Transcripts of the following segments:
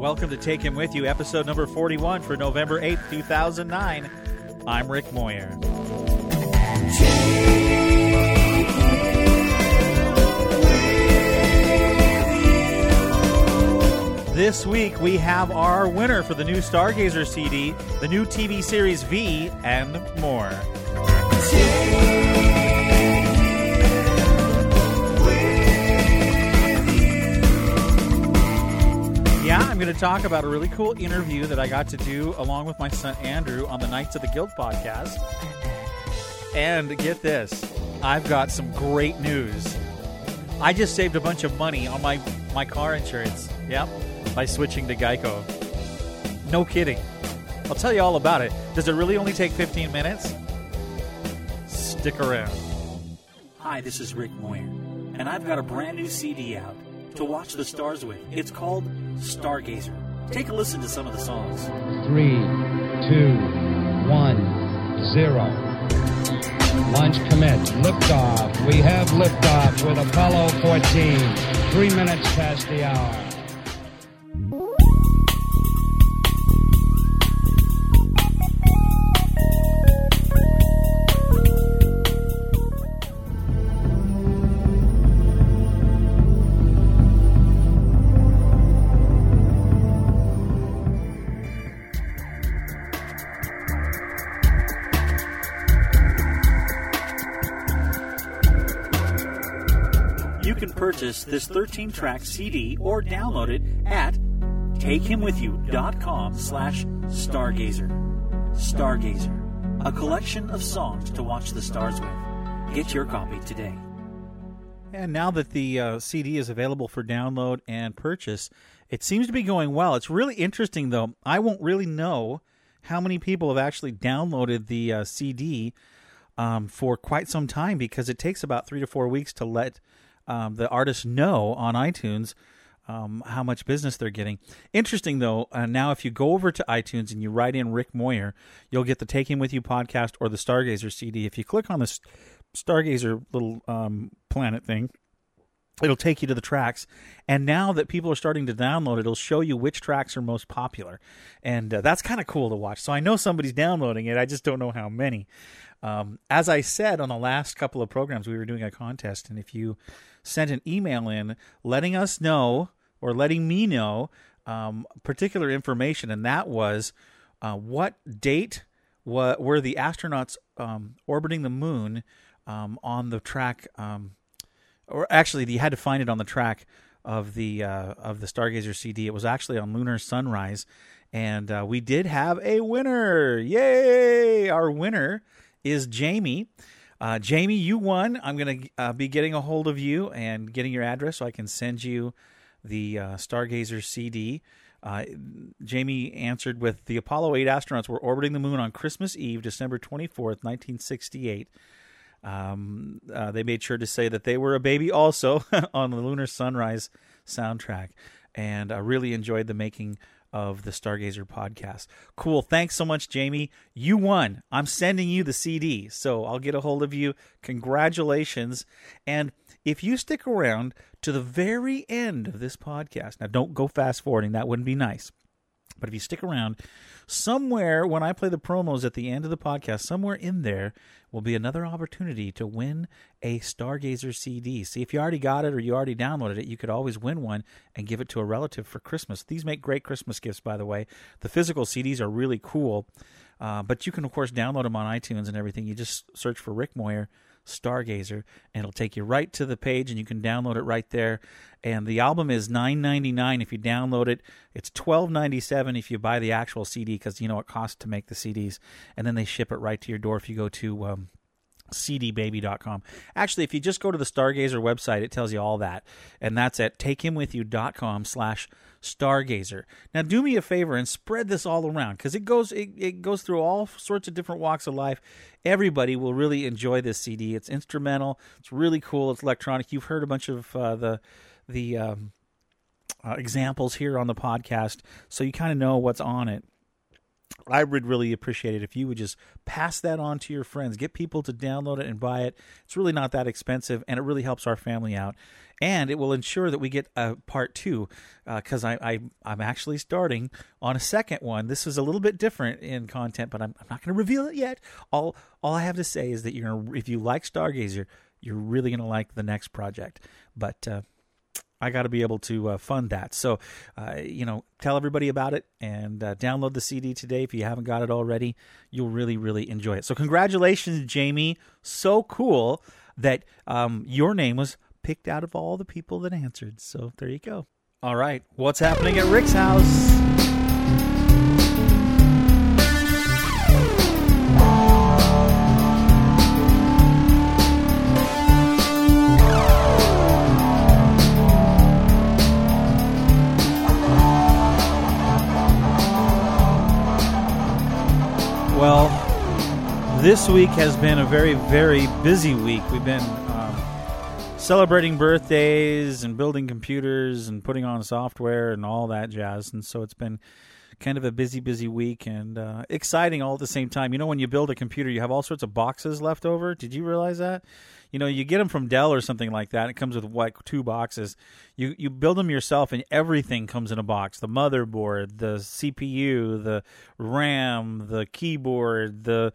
Welcome to Take Him With You, episode number 41 for November 8th, 2009. I'm Rick Moyer. This week we have our winner for the new Stargazer CD, the new TV series V, and more. Going to talk about a really cool interview that I got to do along with my son Andrew on the Knights of the Guild podcast. And get this, I've got some great news. I just saved a bunch of money on my, my car insurance. Yep, by switching to Geico. No kidding. I'll tell you all about it. Does it really only take 15 minutes? Stick around. Hi, this is Rick Moyer, and I've got a brand new CD out to watch the stars with. It's called Stargazer. Take a listen to some of the songs. Three, two, one, zero. Launch commit. Liftoff. We have liftoff with Apollo 14. Three minutes past the hour. This 13 track CD or download it at takehimwithyou.com slash stargazer. Stargazer, a collection of songs to watch the stars with. Get your copy today. And now that the uh, CD is available for download and purchase, it seems to be going well. It's really interesting, though. I won't really know how many people have actually downloaded the uh, CD um, for quite some time because it takes about three to four weeks to let um, the artists know on iTunes um, how much business they're getting. Interesting though, uh, now if you go over to iTunes and you write in Rick Moyer, you'll get the Take Him With You podcast or the Stargazer CD. If you click on this Stargazer little um, planet thing, it'll take you to the tracks. And now that people are starting to download it it'll show you which tracks are most popular. And uh, that's kind of cool to watch. So i know somebody's downloading it i just don't know how many. Um, as i said on the last couple of programs we were doing a contest and if you sent an email in letting us know or letting me know um, particular information and that was uh, what date wa- were the astronauts um, orbiting the moon um, on the track um, or actually you had to find it on the track of the uh, of the Stargazer CD. It was actually on Lunar Sunrise, and uh, we did have a winner. Yay! Our winner is Jamie. Uh, Jamie, you won. I'm to uh, be getting a hold of you and getting your address so I can send you the uh, Stargazer CD. Uh, Jamie answered with the Apollo 8 astronauts were orbiting the moon on Christmas Eve, December 24th, 1968. Um, uh, they made sure to say that they were a baby also on the Lunar Sunrise soundtrack, and I really enjoyed the making of the Stargazer podcast. Cool. Thanks so much, Jamie. You won. I'm sending you the CD, so I'll get a hold of you. Congratulations. And if you stick around to the very end of this podcast, now don't go fast forwarding, that wouldn't be nice. But if you stick around, somewhere when I play the promos at the end of the podcast, somewhere in there will be another opportunity to win a Stargazer CD. See, if you already got it or you already downloaded it, you could always win one and give it to a relative for Christmas. These make great Christmas gifts, by the way. The physical CDs are really cool, uh, but you can, of course, download them on iTunes and everything. You just search for Rick Moyer. Stargazer, and it'll take you right to the page, and you can download it right there. And the album is nine ninety nine if you download it. It's twelve ninety seven if you buy the actual CD because you know it costs to make the CDs, and then they ship it right to your door if you go to um, cdbaby.com. Actually, if you just go to the Stargazer website, it tells you all that, and that's at takehimwithyou.com slash stargazer. Now, do me a favor and spread this all around because it goes it, it goes through all sorts of different walks of life. Everybody will really enjoy this CD. It's instrumental. It's really cool. It's electronic. You've heard a bunch of uh, the the um, uh, examples here on the podcast, so you kind of know what's on it. I would really appreciate it if you would just pass that on to your friends. Get people to download it and buy it. It's really not that expensive, and it really helps our family out. And it will ensure that we get a part two, because uh, I, I I'm actually starting on a second one. This is a little bit different in content, but I'm, I'm not going to reveal it yet. All all I have to say is that you're gonna, if you like Stargazer, you're really going to like the next project. But uh, I got to be able to uh, fund that. So, uh, you know, tell everybody about it and uh, download the CD today if you haven't got it already. You'll really, really enjoy it. So, congratulations, Jamie. So cool that um, your name was picked out of all the people that answered. So, there you go. All right. What's happening at Rick's house? This week has been a very, very busy week. We've been um, celebrating birthdays and building computers and putting on software and all that jazz. And so it's been kind of a busy, busy week and uh, exciting all at the same time. You know, when you build a computer, you have all sorts of boxes left over. Did you realize that? you know you get them from Dell or something like that. It comes with like two boxes. You you build them yourself, and everything comes in a box: the motherboard, the CPU, the RAM, the keyboard, the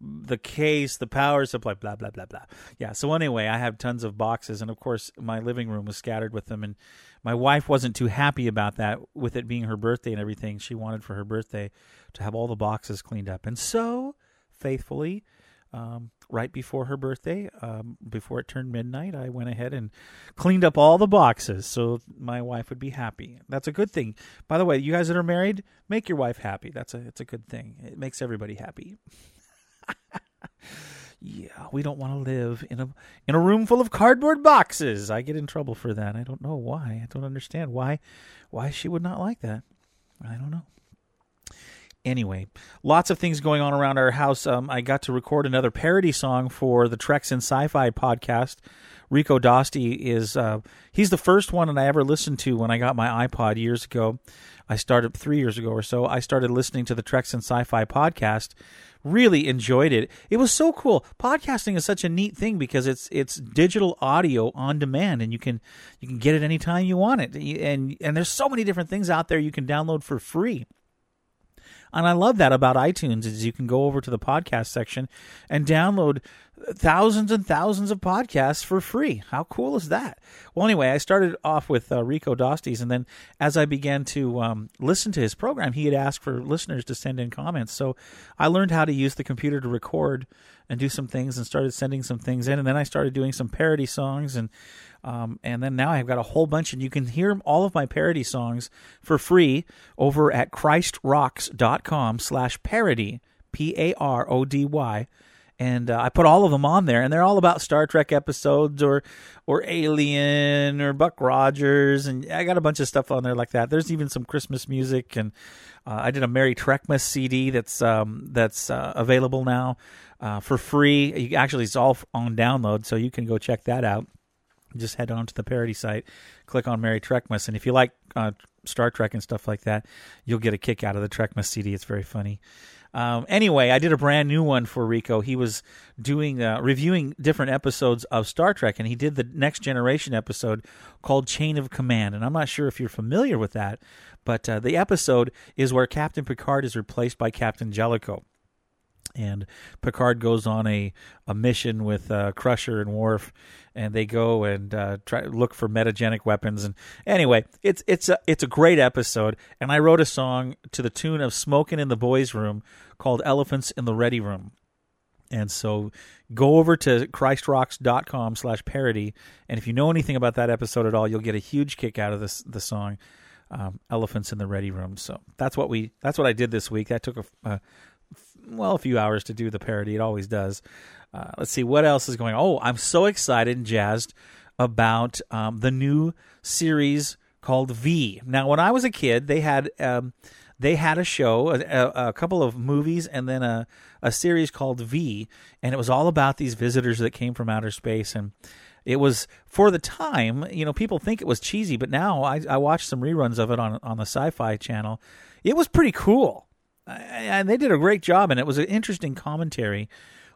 the case, the power supply, blah blah blah blah. Yeah. So anyway, I have tons of boxes, and of course, my living room was scattered with them. And my wife wasn't too happy about that, with it being her birthday and everything. She wanted for her birthday to have all the boxes cleaned up, and so faithfully um, right before her birthday, um, before it turned midnight, I went ahead and cleaned up all the boxes so my wife would be happy. That's a good thing. By the way, you guys that are married, make your wife happy. That's a it's a good thing. It makes everybody happy. Yeah, we don't want to live in a in a room full of cardboard boxes. I get in trouble for that. I don't know why. I don't understand why why she would not like that. I don't know anyway, lots of things going on around our house. Um, I got to record another parody song for the Treks in Sci-Fi podcast. Rico Dosti is uh, he's the first one that I ever listened to when I got my iPod years ago. I started three years ago or so. I started listening to the Treks in Sci-Fi podcast. Really enjoyed it. It was so cool. Podcasting is such a neat thing because it's it's digital audio on demand, and you can you can get it anytime you want it. And and there's so many different things out there you can download for free. And I love that about iTunes is you can go over to the podcast section and download thousands and thousands of podcasts for free. How cool is that? Well, anyway, I started off with uh, Rico Dostis, and then as I began to um, listen to his program, he had asked for listeners to send in comments. So I learned how to use the computer to record and do some things, and started sending some things in. And then I started doing some parody songs and um, and then now I've got a whole bunch, and you can hear all of my parody songs for free over at christrocks.com slash parody, P A R O D Y. And uh, I put all of them on there, and they're all about Star Trek episodes or or Alien or Buck Rogers, and I got a bunch of stuff on there like that. There's even some Christmas music, and uh, I did a Merry Trekmas CD that's um, that's uh, available now uh, for free. You, actually, it's all on download, so you can go check that out just head on to the parody site, click on Merry Trekmas, and if you like uh, Star Trek and stuff like that, you'll get a kick out of the Trekmas CD. It's very funny. Um, anyway, I did a brand new one for Rico. He was doing uh, reviewing different episodes of Star Trek, and he did the Next Generation episode called Chain of Command. And I'm not sure if you're familiar with that, but uh, the episode is where Captain Picard is replaced by Captain Jellicoe and Picard goes on a, a mission with uh, Crusher and Worf, and they go and uh, try look for metagenic weapons. And anyway, it's it's a it's a great episode. And I wrote a song to the tune of "Smoking in the Boys' Room" called "Elephants in the Ready Room." And so go over to christrocks.com slash parody. And if you know anything about that episode at all, you'll get a huge kick out of this the song um, Elephants in the Ready Room. So that's what we that's what I did this week. That took a, a well, a few hours to do the parody. It always does. Uh, let's see what else is going on. Oh, I'm so excited and jazzed about um, the new series called V. Now, when I was a kid, they had um, they had a show, a, a, couple of movies, and then a a series called V, and it was all about these visitors that came from outer space and. It was for the time, you know, people think it was cheesy, but now I, I watched some reruns of it on on the Sci-Fi Channel. It was pretty cool and they did a great job, and it was an interesting commentary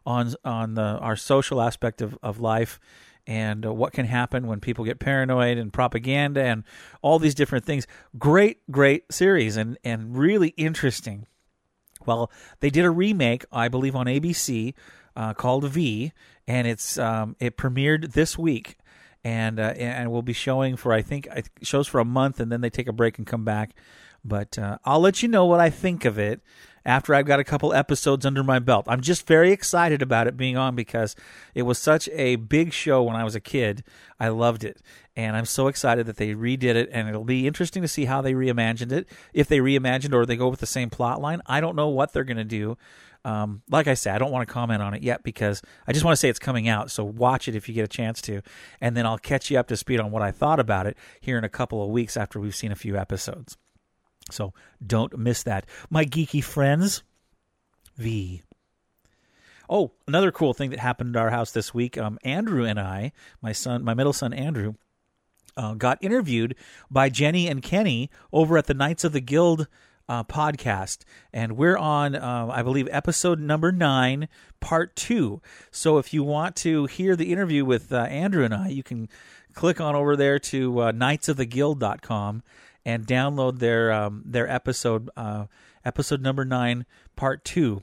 on on the our social aspect of of life and uh, what can happen when people get paranoid and propaganda and all these different things. Great, great series and and really interesting. Well, they did a remake, I believe, on ABC uh, called V, and it's um, it premiered this week, and uh, and will be showing for I think it shows for a month, and then they take a break and come back. But uh, I'll let you know what I think of it after I've got a couple episodes under my belt. I'm just very excited about it being on because it was such a big show when I was a kid. I loved it. And I'm so excited that they redid it, and it'll be interesting to see how they reimagined it. If they reimagined or they go with the same plot line, I don't know what they're going to do. Um, like I said, I don't want to comment on it yet because I just want to say it's coming out. So watch it if you get a chance to, and then I'll catch you up to speed on what I thought about it here in a couple of weeks after we've seen a few episodes. So don't miss that. My geeky friends, V. Oh, another cool thing that happened at our house this week. Um, Andrew and I, my son, my middle son Andrew, uh, got interviewed by Jenny and Kenny over at the Knights of the Guild uh, podcast, and we're on, uh, I believe, episode number nine, part two. So if you want to hear the interview with uh, Andrew and I, you can click on over there to uh, knightsoftheguild.com and download their um, their episode uh, episode number nine, part two.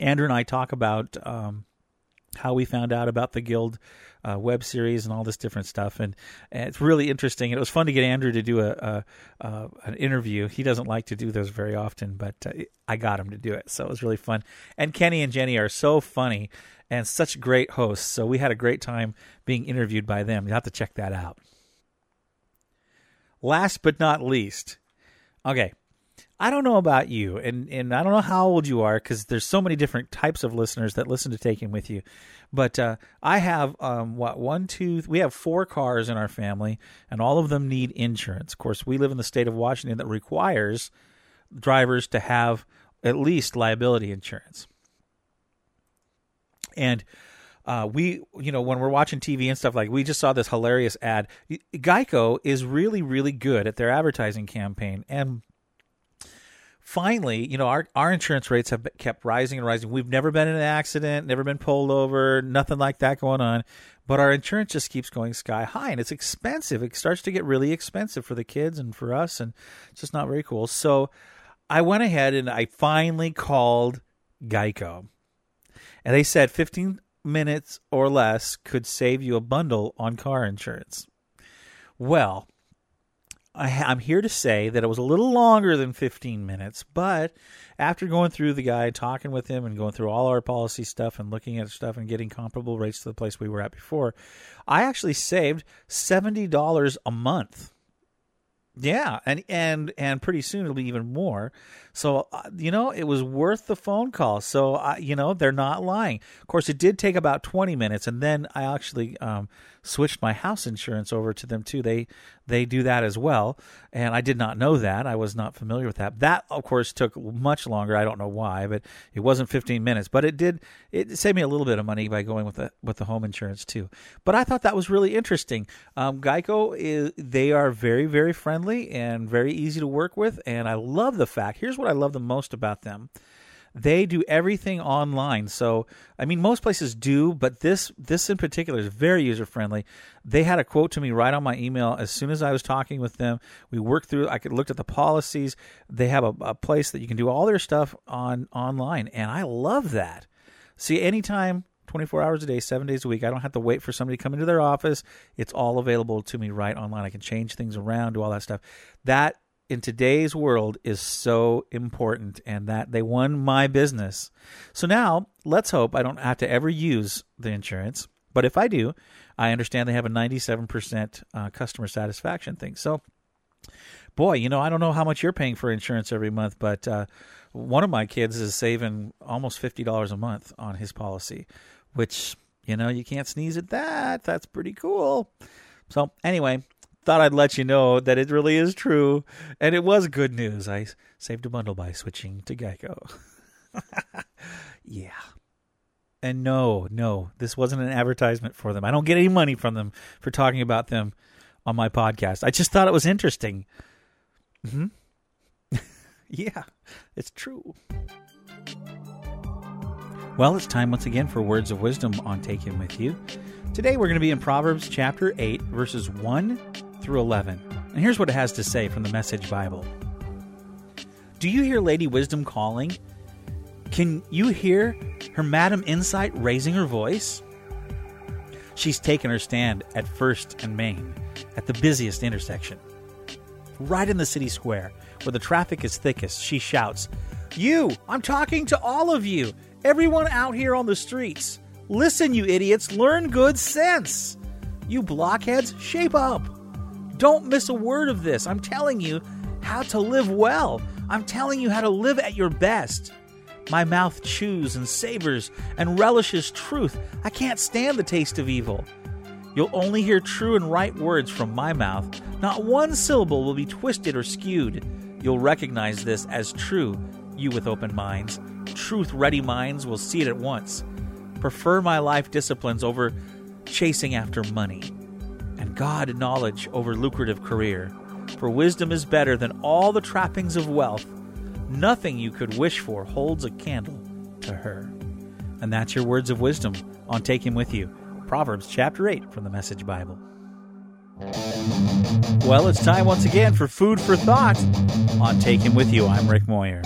Andrew and I talk about um, how we found out about the guild uh, web series and all this different stuff, and, and, it's really interesting. It was fun to get Andrew to do a, a, a an interview. He doesn't like to do those very often, but uh, I got him to do it, so it was really fun. And Kenny and Jenny are so funny and such great hosts, so we had a great time being interviewed by them. You have to check that out. Last but not least, okay, I don't know about you, and and I don't know how old you are because there's so many different types of listeners that listen to Take Him With You. But uh, I have um, what one, two, we have four cars in our family, and all of them need insurance. Of course, we live in the state of Washington that requires drivers to have at least liability insurance. And uh, we, you know, when we're watching TV and stuff like, we just saw this hilarious ad. Geico is really, really good at their advertising campaign, and finally, you know, our our insurance rates have kept rising and rising. We've never been in an accident, never been pulled over, nothing like that going on. But our insurance just keeps going sky high, and it's expensive. It starts to get really expensive for the kids and for us, and it's just not very cool. So, I went ahead and I finally called Geico, and they said fifteen minutes or less could save you a bundle on car insurance. Well, I, am here to say that it was a little longer than 15 minutes, but after going through the guy, talking with him, and going through all our policy stuff and looking at stuff and getting comparable rates to the place we were at before, I actually saved $70 a month. Yeah, and and and pretty soon it'll be even more. So uh, you know, it was worth the phone call. So uh, you know, they're not lying. Of course, it did take about twenty minutes, and then I actually um, switched my house insurance over to them too. They they do that as well, and I did not know that. I was not familiar with that. That of course took much longer. I don't know why, but it wasn't 15 minutes. But it did it saved me a little bit of money by going with the with the home insurance too. But I thought that was really interesting. Um, Geico is they are very very friendly and very easy to work with, and I love the fact. Here's what I love the most about them they do everything online. So, I mean, most places do, but this this in particular is very user friendly. They had a quote to me right on my email as soon as I was talking with them. We worked through. I could looked at the policies. They have a, a place that you can do all their stuff on online, and I love that. See, anytime 24 hours a day, seven days a week. I don't have to wait for somebody to come into their office. It's all available to me right online. I can change things around, do all that stuff. That in today's world is so important and that they won my business. So now let's hope I don't have to ever use the insurance. But if I do, I understand they have a 97% uh, customer satisfaction thing. So, boy, you know, I don't know how much you're paying for insurance every month, but uh, one of my kids is saving almost $50 a month on his policy, which, you know, you can't sneeze at that. That's pretty cool. So, anyway, thought I'd let you know that it really is true, and it was good news. I saved a bundle by switching to Geico. yeah. And no, no, this wasn't an advertisement for them. I don't get any money from them for talking about them on my podcast. I just thought it was interesting. hmm Yeah, it's true. Well, it's time once again for words of wisdom on Him With You. Today we're going to be in Proverbs chapter 8, verses 1 through 11. And here's what it has to say from the Message Bible Do you hear Lady Wisdom calling? Can you hear her Madam Insight raising her voice? She's taken her stand at First and Main, at the busiest intersection. Right in the city square, where the traffic is thickest, she shouts, You! I'm talking to all of you! Everyone out here on the streets! Listen, you idiots, learn good sense! You blockheads, shape up! Don't miss a word of this. I'm telling you how to live well. I'm telling you how to live at your best. My mouth chews and savors and relishes truth. I can't stand the taste of evil. You'll only hear true and right words from my mouth. Not one syllable will be twisted or skewed. You'll recognize this as true, you with open minds. Truth ready minds will see it at once. Prefer my life disciplines over chasing after money, God knowledge over lucrative career. For wisdom is better than all the trappings of wealth Nothing you could wish for holds a candle to her. And that's your words of wisdom on Take Him With You. Proverbs chapter 8 from the Message Bible. Well, it's time once again for Food for Thought on Take Him With You. I'm Rick Moyer.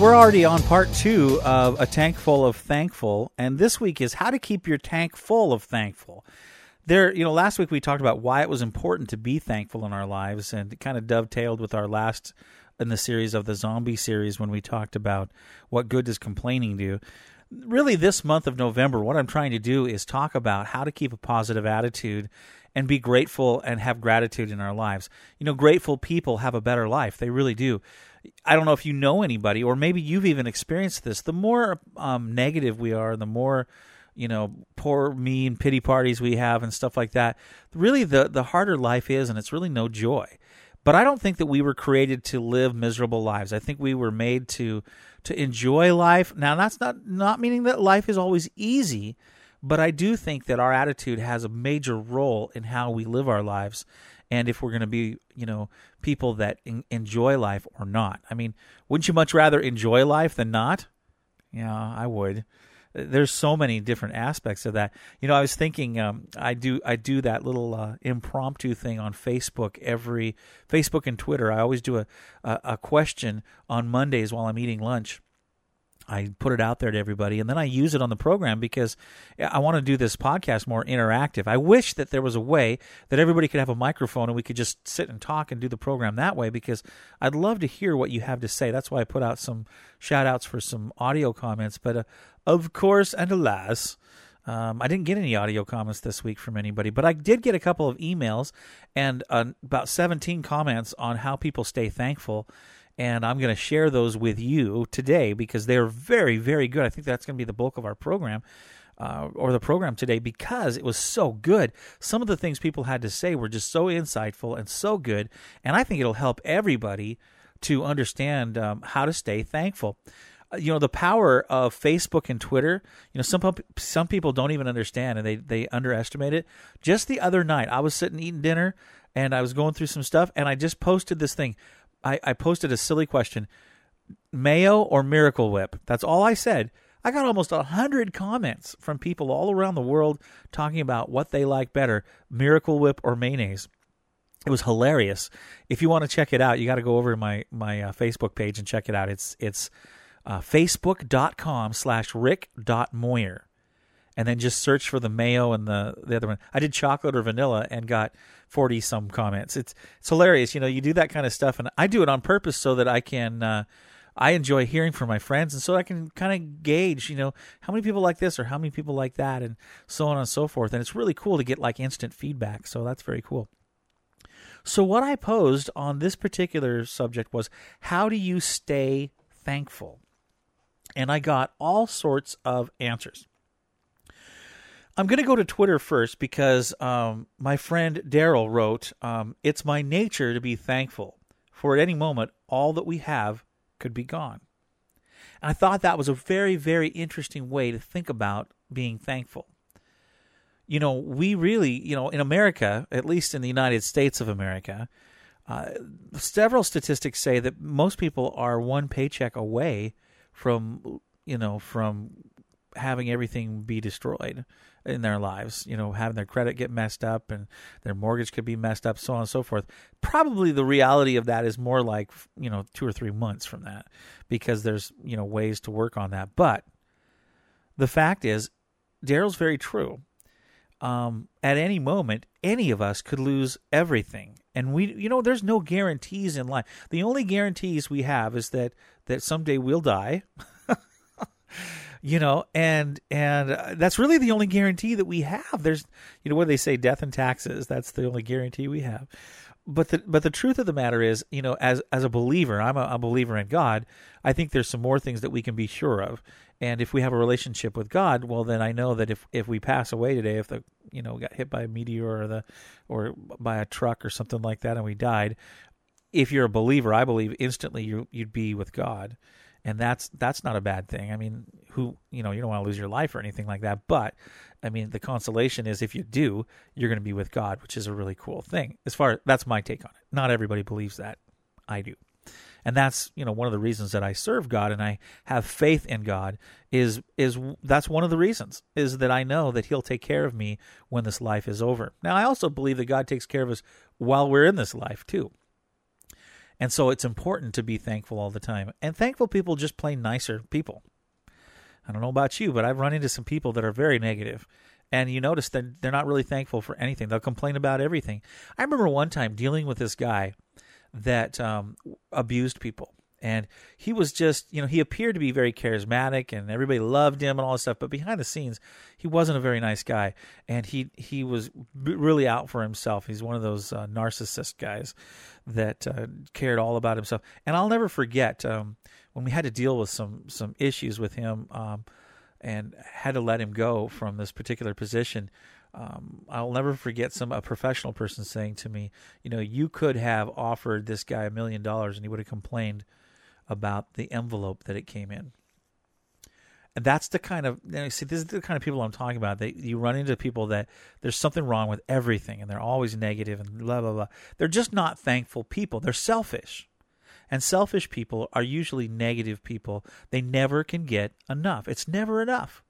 We're already on part two of A Tank Full of Thankful, and this week is how to keep your tank full of thankful. There, you know, last week we talked about why it was important to be thankful in our lives, and it kind of dovetailed with our last in the series of the zombie series when we talked about what good does complaining do. Really, this month of November, what I'm trying to do is talk about how to keep a positive attitude and be grateful and have gratitude in our lives. You know, grateful people have a better life. They really do. I don't know if you know anybody, or maybe you've even experienced this. The more um, negative we are, the more you know, poor me and pity parties we have and stuff like that. Really, the the harder life is, and it's really no joy. But I don't think that we were created to live miserable lives. I think we were made to to enjoy life. Now, that's not not meaning that life is always easy, but I do think that our attitude has a major role in how we live our lives and if we're going to be, you know, people that enjoy life or not. I mean, wouldn't you much rather enjoy life than not? Yeah, I would. There's so many different aspects of that. You know, I was thinking, um, I do I do that little uh, impromptu thing on Facebook every Facebook and Twitter. I always do a, a a question on Mondays while I'm eating lunch I put it out there to everybody, and then I use it on the program because I want to do this podcast more interactive. I wish that there was a way that everybody could have a microphone and we could just sit and talk and do the program that way because I'd love to hear what you have to say. That's why I put out some shout outs for some audio comments. But uh, of course, and alas, um, I didn't get any audio comments this week from anybody, but I did get a couple of emails and uh, about 17 comments on how people stay thankful and I'm going to share those with you today because they're very, very good. I think that's going to be the bulk of our program. Uh, or the program today because it was so good. Some of the things people had to say were just so insightful and so good, and I think it'll help everybody to understand um, how to stay thankful. Uh, you know the power of Facebook and Twitter. You know some some people don't even understand and they they underestimate it. Just the other night, I was sitting eating dinner and I was going through some stuff, and I just posted this thing. I, I posted a silly question. Mayo or miracle whip? That's all i said. I got almost a hundred comments from people all around the world talking about what they like better miracle whip or mayonnaise. It was hilarious. If you want to check it out you got to go over to my my uh, facebook page and check it out. It's it's uh, facebook.com slash rick.moyer and then just search for the mayo and the the other one. I did chocolate or vanilla and got forty some comments. It's it's hilarious. You know, you do that kind of stuff, and I do it on purpose so that I can. Uh, I enjoy hearing from my friends, and so I can kind of gauge, you know, how many people like this or how many people like that, and so on and so forth. And it's really cool to get like instant feedback. So that's very cool. So what I posed on this particular subject was how do you stay thankful? And I got all sorts of answers. I'm going to go to Twitter first because um, my friend Daryl wrote, um, It's my nature to be thankful, for at any moment, all that we have could be gone. And I thought that was a very, very interesting way to think about being thankful. You know, we really, you know, in America, at least in the United States of America, uh, several statistics say that most people are one paycheck away from, you know, from having everything be destroyed in their lives, you know, having their credit get messed up and their mortgage could be messed up, so on and so forth. Probably the reality of that is more like, you know, two or three months from that because there's, you know, ways to work on that. But the fact is, Daryl's very true. Um, at any moment, any of us could lose everything. And we, you know, there's no guarantees in life. The only guarantees we have is that, that someday we'll die. you know and and uh, that's really the only guarantee that we have. There's you know what they say? Death and taxes. That's the only guarantee we have. But the but the truth of the matter is you know as as a believer i'm a, a believer in god i think there's some more things that we can be sure of. And if we have a relationship with god well then i know that if if we pass away today if the you know got hit by a meteor or the or by a truck or something like that and we died if you're a believer i believe instantly you you'd be with god and that's that's not a bad thing. I mean, who you know you don't want to lose your life or anything like that, but I mean the consolation is if you do, you're going to be with God, which is a really cool thing. As far that's my take on it. Not everybody believes that. I do. And that's you know one of the reasons that I serve God and I have faith in God is is that's one of the reasons is that I know that He'll take care of me when this life is over. Now I also believe that God takes care of us while we're in this life too. And so it's important to be thankful all the time. And thankful people just plain nicer people. I don't know about you, but I've run into some people that are very negative. And you notice that they're not really thankful for anything. They'll complain about everything. I remember one time dealing with this guy that um, abused people and he was just you know he appeared to be very charismatic and everybody loved him and all this stuff but behind the scenes he wasn't a very nice guy and he he was really out for himself he's one of those uh, narcissist guys that uh, cared all about himself and i'll never forget um, when we had to deal with some some issues with him um, and had to let him go from this particular position um, I'll never forget some a professional person saying to me, you know, you could have offered this guy a million dollars and he would have complained about the envelope that it came in. That's the kind of you know, see this is the kind of people I'm talking about. They you run into people that there's something wrong with everything and they're always negative and blah blah blah. They're just not thankful people. They're selfish. And selfish people are usually negative people. They never can get enough. It's never enough.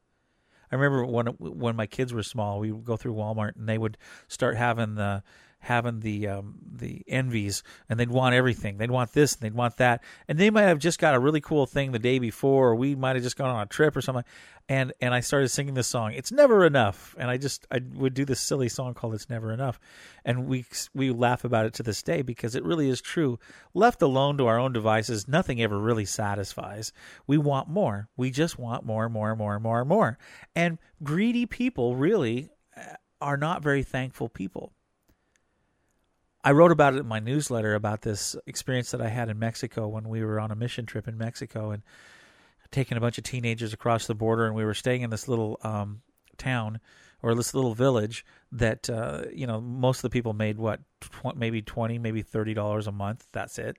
I remember when when my kids were small, we would go through Walmart and they would start having the having the um, the envies, and they'd want everything. They'd want this, and they'd want that, and they might have just got a really cool thing the day before, or we might have just gone on a trip or something. And and I started singing this song. It's never enough, and I just I would do this silly song called "It's Never Enough," and we we laugh about it to this day because it really is true. Left alone to our own devices, nothing ever really satisfies. We want more. We just want more, more, more, more, more. And greedy people really uh, are not very thankful people I wrote about it in my newsletter about this experience that I had in Mexico when we were on a mission trip in Mexico and taking a bunch of teenagers across the border, and we were staying in this little um, town or this little village that uh, you know most of the people made what tw- maybe twenty, maybe thirty dollars a month. That's it,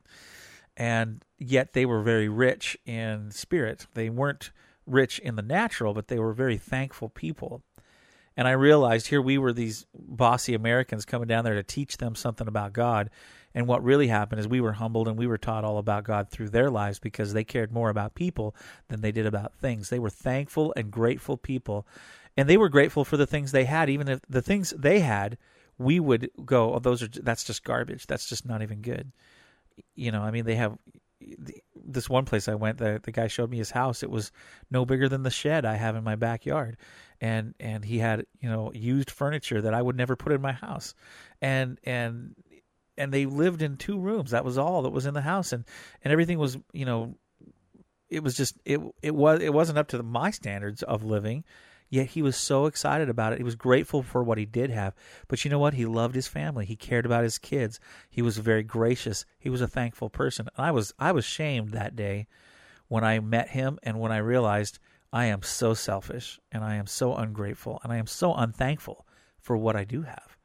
and yet they were very rich in spirit. They weren't rich in the natural, but they were very thankful people. And I realized here we were these bossy Americans coming down there to teach them something about God. And what really happened is we were humbled and we were taught all about God through their lives because they cared more about people than they did about things. They were thankful and grateful people. And they were grateful for the things they had, even if the things they had, we would go, oh, those are, that's just garbage. That's just not even good. You know, I mean, they have, this one place I went, the the guy showed me his house. It was no bigger than the shed I have in my backyard, and and he had you know used furniture that I would never put in my house, and and and they lived in two rooms. That was all that was in the house, and and everything was you know, it was just it it was it wasn't up to the, my standards of living. Yet he was so excited about it. He was grateful for what he did have. But you know what? He loved his family. He cared about his kids. He was very gracious. He was a thankful person. And I was I was shamed that day when I met him and when I realized I am so selfish and I am so ungrateful and I am so unthankful for what I do have.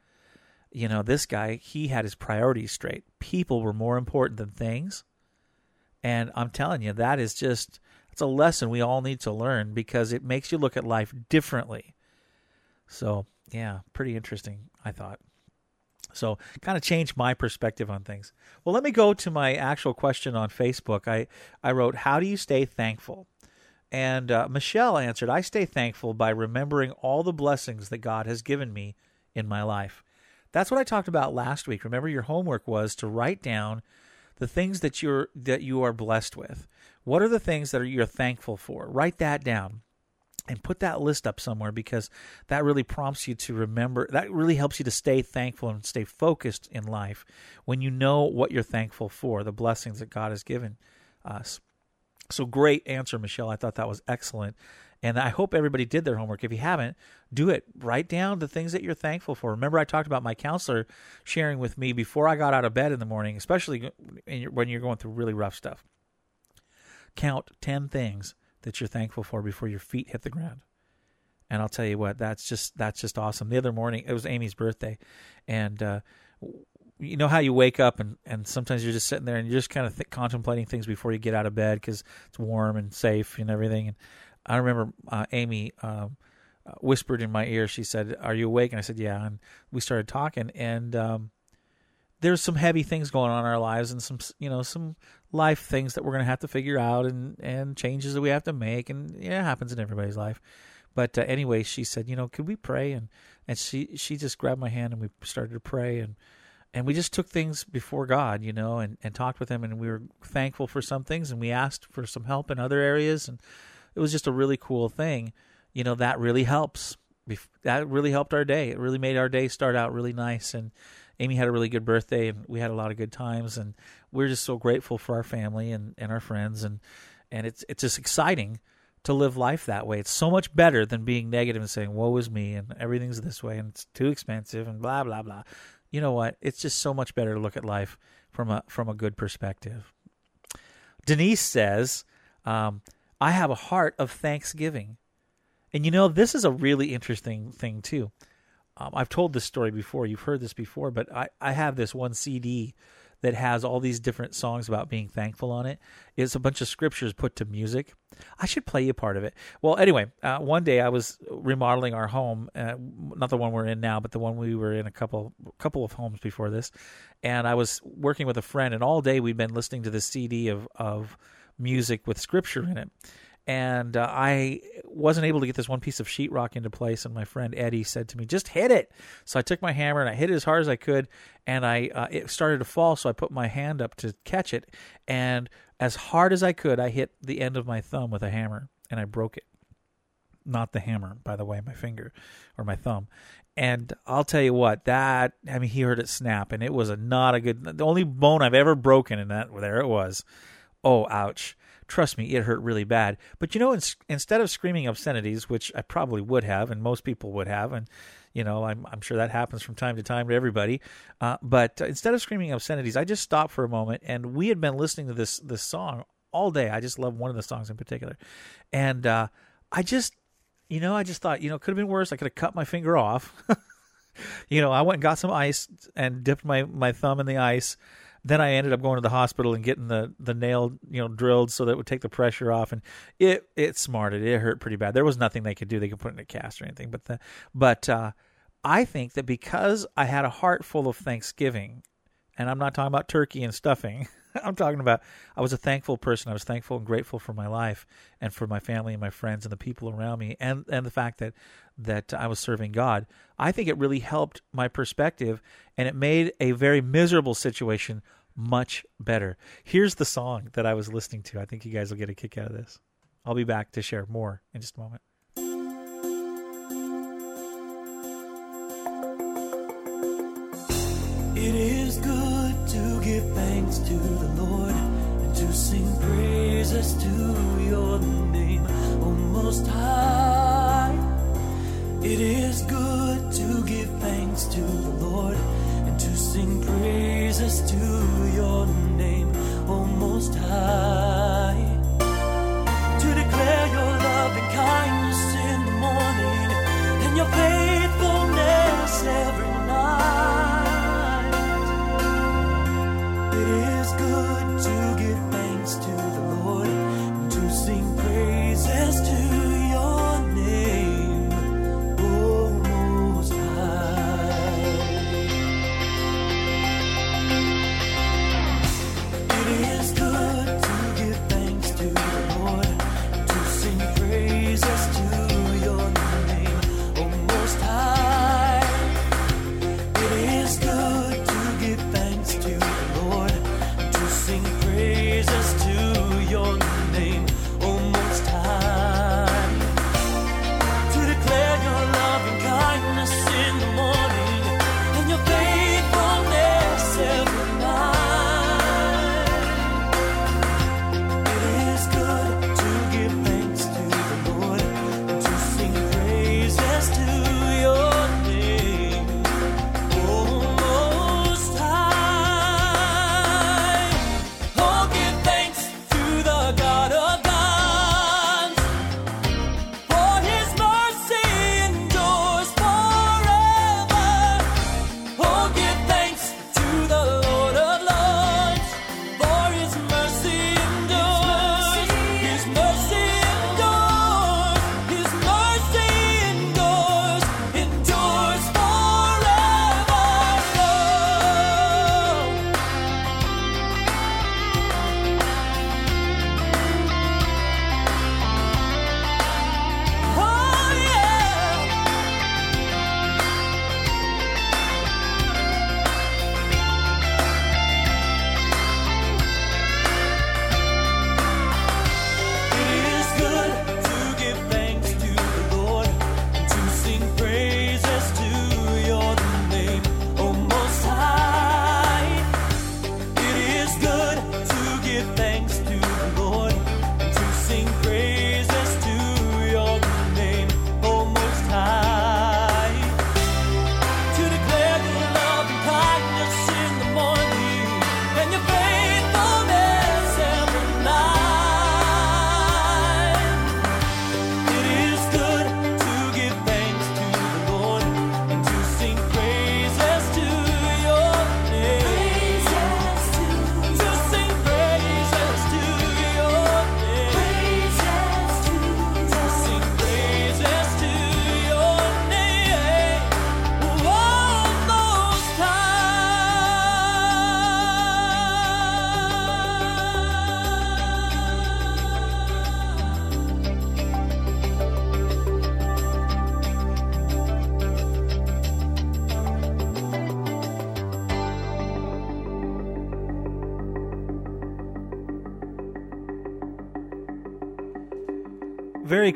You know, this guy, he had his priorities straight. People were more important than things. And I'm telling you, that is just it's a lesson we all need to learn because it makes you look at life differently. So, yeah, pretty interesting, I thought. So, kind of changed my perspective on things. Well, let me go to my actual question on Facebook. I, I wrote, How do you stay thankful? And uh, Michelle answered, I stay thankful by remembering all the blessings that God has given me in my life. That's what I talked about last week. Remember, your homework was to write down the things that you're that you are blessed with. What are the things that are, you're thankful for? Write that down and put that list up somewhere because that really prompts you to remember that really helps you to stay thankful and stay focused in life when you know what you're thankful for the blessings that god has given us so great answer michelle. I thought that was excellent. And i hope everybody did their homework. If you haven't do it. Write down the things that you're thankful for. Remember i talked about my counselor sharing with me before i got out of bed in the morning especially when you're going through really rough stuff. Count 10 things that you're thankful for before your feet hit the ground. And I'll tell you what, that's just that's just awesome. The other morning, it was Amy's birthday, and uh, you know how you wake up and and sometimes you're just sitting there and you're just kind of th- contemplating things before you get out of bed because it's warm and safe and everything. And I remember uh, Amy. Um, uh, whispered in my ear. She said, "Are you awake?" And I said, "Yeah." And we started talking, and um, there's some heavy things going on in our lives, and some you know some life things that we're going to have to figure out and and changes that we have to make and yeah it happens in everybody's life but uh, anyway she said you know could we pray and and she she just grabbed my hand and we started to pray and and we just took things before God, you know, and, and talked with him and we were thankful for some things and we asked for some help in other areas and it was just a really cool thing. You know, that really helps. That really helped our day. It really made our day start out really nice and Amy had a really good birthday and we had a lot of good times and we're just so grateful for our family and, and our friends and and it's it's just exciting to live life that way. It's so much better than being negative and saying woe is me and everything's this way and it's too expensive and blah blah blah. You know what? It's just so much better to look at life from a from a good perspective. Denise says, um, "I have a heart of thanksgiving," and you know this is a really interesting thing too. Um, I've told this story before. You've heard this before, but I, I have this one CD that has all these different songs about being thankful on it. It's a bunch of scriptures put to music. I should play you part of it. Well, anyway, uh, one day I was remodeling our home, uh, not the one we're in now, but the one we were in a couple couple of homes before this, and I was working with a friend, and all day we'd been listening to this CD of of music with scripture in it and uh, I wasn't able to get this one piece of sheetrock into place. And my friend Eddie said to me, "Just hit it." So I took my hammer and I hit it as hard as I could, and I uh, it started to fall. So I put my hand up to catch it, and as hard as I could, I hit the end of my thumb with a hammer, and I broke it. Not the hammer, by the way, my finger or my thumb. And I'll tell you what, that I mean, he heard it snap, and it was a not a good. The only bone I've ever broken and that. There it was. Oh, ouch trust me, it hurt really bad. But you know, in, instead of screaming obscenities, which I probably would have, and most people would have, and you know, I'm, I'm sure that happens from time to time to everybody. Uh, but instead of screaming obscenities, I just stopped for a moment, and we had been listening to this this song all day. I just love one of the songs in particular, and uh, I just, you know, I just thought, you know, it could have been worse. I could have cut my finger off. you know, I went and got some ice and dipped my my thumb in the ice then I ended up going to the hospital and getting the the nail you know drilled so that it would take the pressure off, and it it smarted. It hurt pretty bad. There was nothing they could do. They could put in a cast or anything, but the but uh, I think that because I had a heart full of Thanksgiving, and I'm not talking about turkey and stuffing. I'm talking about I was a thankful person. I was thankful and grateful for my life and for my family and my friends and the people around me and and the fact that that I was serving God. I think it really helped my perspective and it made a very miserable situation much better. Here's the song that I was listening to. I think you guys will get a kick out of this. I'll be back to share more in just a moment. It is good give thanks to the Lord and to sing praises to your name, O Most High. It is good to give thanks to the Lord and to sing praises to your name, O Most High.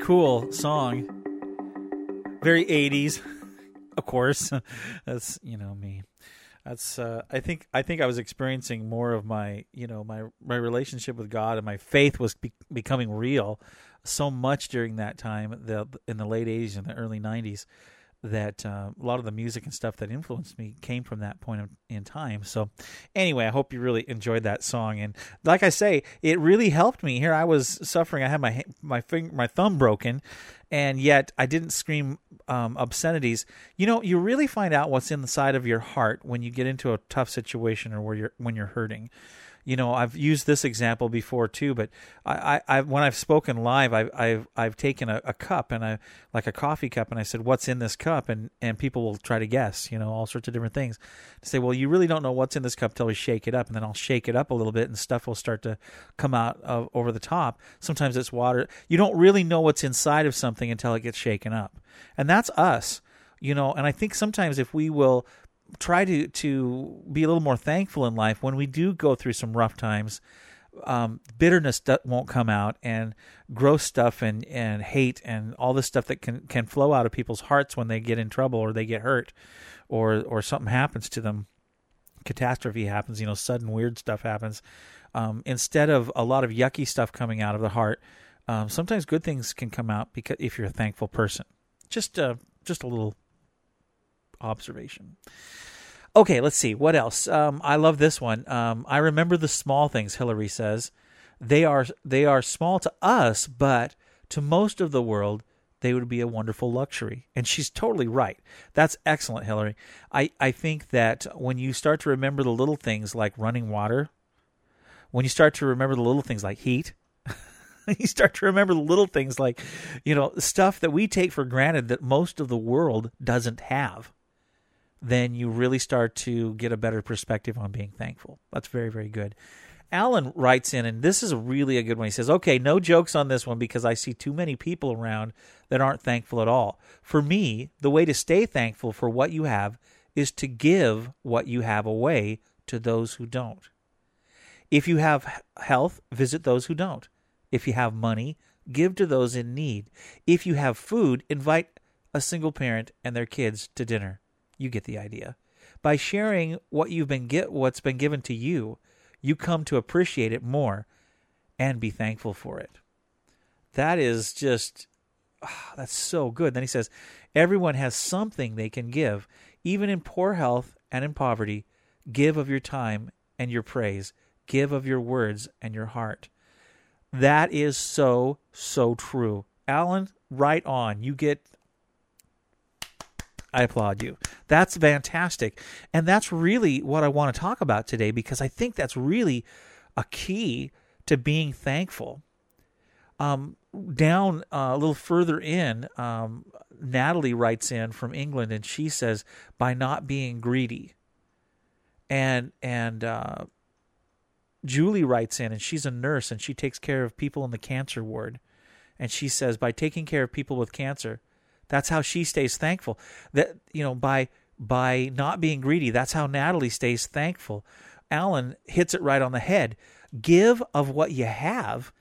Cool song. Very 80s, of course. That's, you know, me. That's uh, I think I think I was experiencing more of my, you know, my my relationship with God and my faith was be- becoming real so much during that time the in the late 80s and the early 90s that uh, a lot of the music and stuff that influenced me came from that point in time. So, anyway, I hope you really enjoyed that song. And like I say, it really helped me. Here I was suffering. I had my my finger, my thumb broken, and yet I didn't scream um, obscenities. You know, you really find out what's inside of your heart when you get into a tough situation or where you're when you're hurting you know, I've used this example before too, but I, I, I when I've spoken live, I've, I've, I've taken a, a, cup and I, like a coffee cup, and I said, "What's in this cup?" and and people will try to guess, you know, all sorts of different things. To say, well, you really don't know what's in this cup till we shake it up, and then I'll shake it up a little bit, and stuff will start to come out of, over the top. Sometimes it's water. You don't really know what's inside of something until it gets shaken up, and that's us you know and i think sometimes if we will try to to be a little more thankful in life when we do go through some rough times. Um, bitterness won't come out, and gross stuff and and hate and all this stuff that can can flow out of people's hearts when they get in trouble or they get hurt, or or something happens to them, catastrophe happens. You know, sudden weird stuff happens. Um, instead of a lot of yucky stuff coming out of the heart, um, sometimes good things can come out because if you're a thankful person. Just uh, just a little observation. Okay, let's see what else. Um, I love this one. Um, I remember the small things. Hillary says they are they are small to us, but to most of the world, they would be a wonderful luxury. And she's totally right. That's excellent, Hillary. I, I think that when you start to remember the little things like running water, when you start to remember the little things like heat, you start to remember the little things like, you know, stuff that we take for granted that most of the world doesn't have then you really start to get a better perspective on being thankful. That's very, very good. Alan writes in, and this is really a good one. He says, Okay, no jokes on this one because I see too many people around that aren't thankful at all. For me, the way to stay thankful for what you have is to give what you have away to those who don't. If you have health, visit those who don't. If you have money, give to those in need. If you have food, invite a single parent and their kids to dinner. You get the idea. By sharing what you've been get what's been given to you, you come to appreciate it more and be thankful for it. That is just oh, that's so good. Then he says, everyone has something they can give, even in poor health and in poverty. Give of your time and your praise. Give of your words and your heart. That is so, so true. Alan, right on. You get I applaud you. That's fantastic. And that's really what I want to talk about today because I think that's really a key to being thankful. Um, down uh, a little further in, um, Natalie writes in from England and she says, by not being greedy. And, and, uh, Julie writes in and she's a nurse and she takes care of people in the cancer ward. And she says, by taking care of people with cancer, that's how she stays thankful. That you know by by not being greedy. That's how Natalie stays thankful. Alan hits it right on the head. Give of what you have,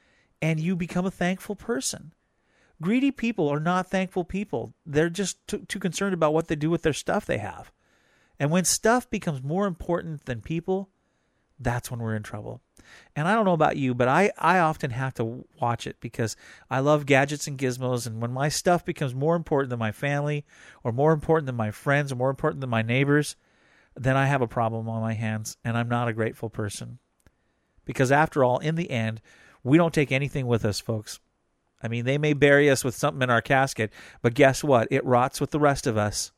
and you become a thankful person. Greedy people are not thankful people. They're just too, too concerned about what they do with their stuff they have. And when stuff becomes more important than people, that's when we're in trouble. And I don't know about you, but I, I often have to watch it because I love gadgets and gizmos. And when my stuff becomes more important than my family, or more important than my friends, or more important than my neighbors, then I have a problem on my hands and I'm not a grateful person. Because after all, in the end, we don't take anything with us, folks. I mean, they may bury us with something in our casket, but guess what? It rots with the rest of us.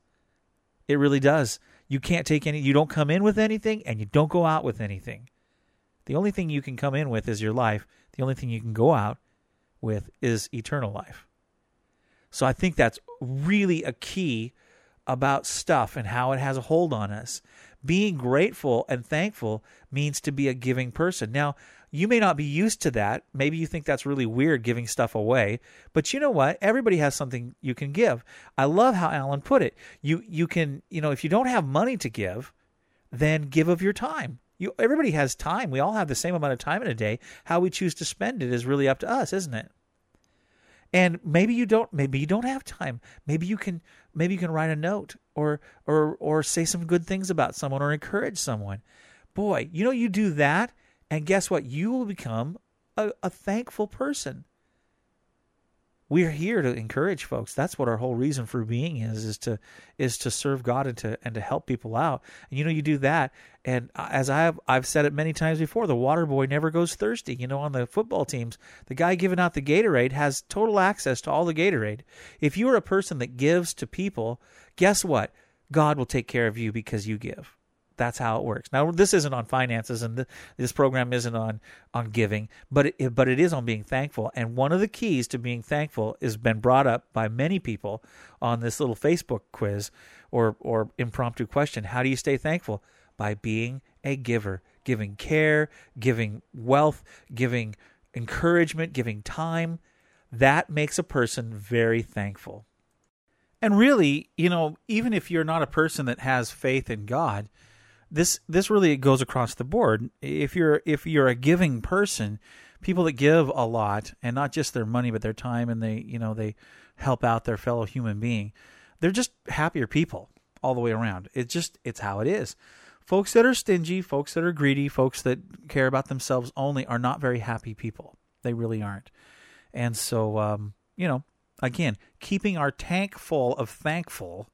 It really does. You can't take any, you don't come in with anything and you don't go out with anything. The only thing you can come in with is your life. The only thing you can go out with is eternal life. So I think that's really a key about stuff and how it has a hold on us. Being grateful and thankful means to be a giving person. Now, you may not be used to that. Maybe you think that's really weird giving stuff away, but you know what? Everybody has something you can give. I love how Alan put it. You you can, you know, if you don't have money to give, then give of your time. You everybody has time. We all have the same amount of time in a day. How we choose to spend it is really up to us, isn't it? And maybe you don't maybe you don't have time. Maybe you can maybe you can write a note or or or say some good things about someone or encourage someone. Boy you know you do that and guess what? You will become a, a thankful person we're here to encourage folks. That's what our whole reason for being is is to is to serve god and to and to help people out. And you know you do that and as i've i've said it many times before the water boy never goes thirsty. You know on the football teams the guy giving out the gatorade has total access to all the gatorade. If you are a person that gives to people guess what? God will take care of you because you give that's how it works. Now, this isn't on finances, and this program isn't on on giving, but it, but it is on being thankful. And one of the keys to being thankful has been brought up by many people on this little Facebook quiz or or impromptu question. How do you stay thankful? By being a giver, giving care, giving wealth, giving encouragement, giving time. That makes a person very thankful. And really, you know, even if you're not a person that has faith in God, this this really goes across the board. If you're if you're a giving person, people that give a lot and not just their money but their time and they you know they help out their fellow human being, they're just happier people all the way around. It's just it's how it is. Folks that are stingy, folks that are greedy, folks that care about themselves only are not very happy people. They really aren't. And so um, you know, again, keeping our tank full of thankful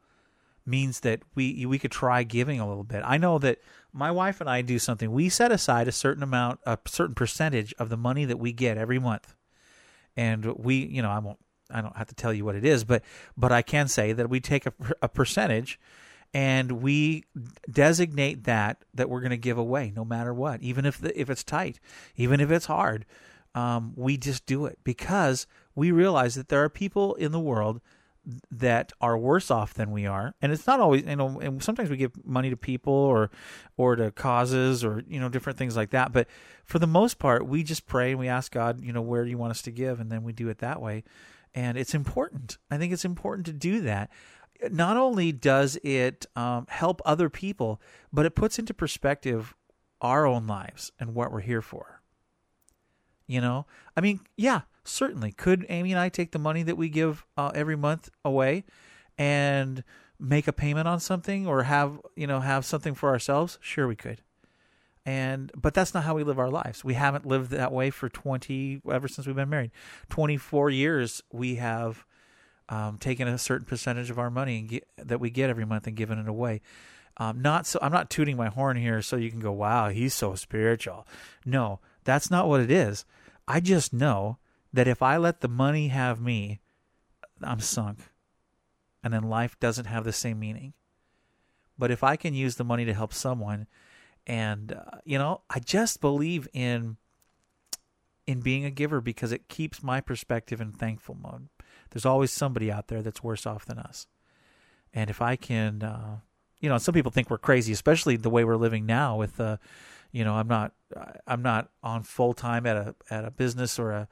means that we we could try giving a little bit. I know that my wife and I do something. We set aside a certain amount, a certain percentage of the money that we get every month, and we, you know, I won't, I don't have to tell you what it is, but but I can say that we take a, a percentage, and we designate that that we're going to give away, no matter what, even if the, if it's tight, even if it's hard. Um, we just do it because we realize that there are people in the world that are worse off than we are. And it's not always you know and sometimes we give money to people or or to causes or you know different things like that. But for the most part we just pray and we ask god you know where do you want us to give? And then we do it that way. And it's important. I think it's important to do that. Not only does it um, help other people but it puts into perspective our own lives and what we're here for you know i mean yeah Certainly. Could Amy and I take the money that we give uh, every month away and make a payment on something or have, you know, have something for ourselves? Sure we could. And but that's not how we live our lives. We haven't lived that way for 20 ever since we've been married. 24 years we have um, taken a certain percentage of our money get, that we get every month and given it away. Um, not so I'm not tooting my horn here so you can go, wow, he's so spiritual. No, that's not what it is. I just know that if I let the money have me, I'm sunk. And then life doesn't have the same meaning. But if I can use the money to help someone, and uh, you know, I just believe in in being a giver because it keeps my perspective in thankful mode. There's always somebody out there that's worse off than us. And if I can, uh, you know, some people think we're crazy, especially the way we're living now with, uh, you know, I'm not, I'm not on full time at a at a business or a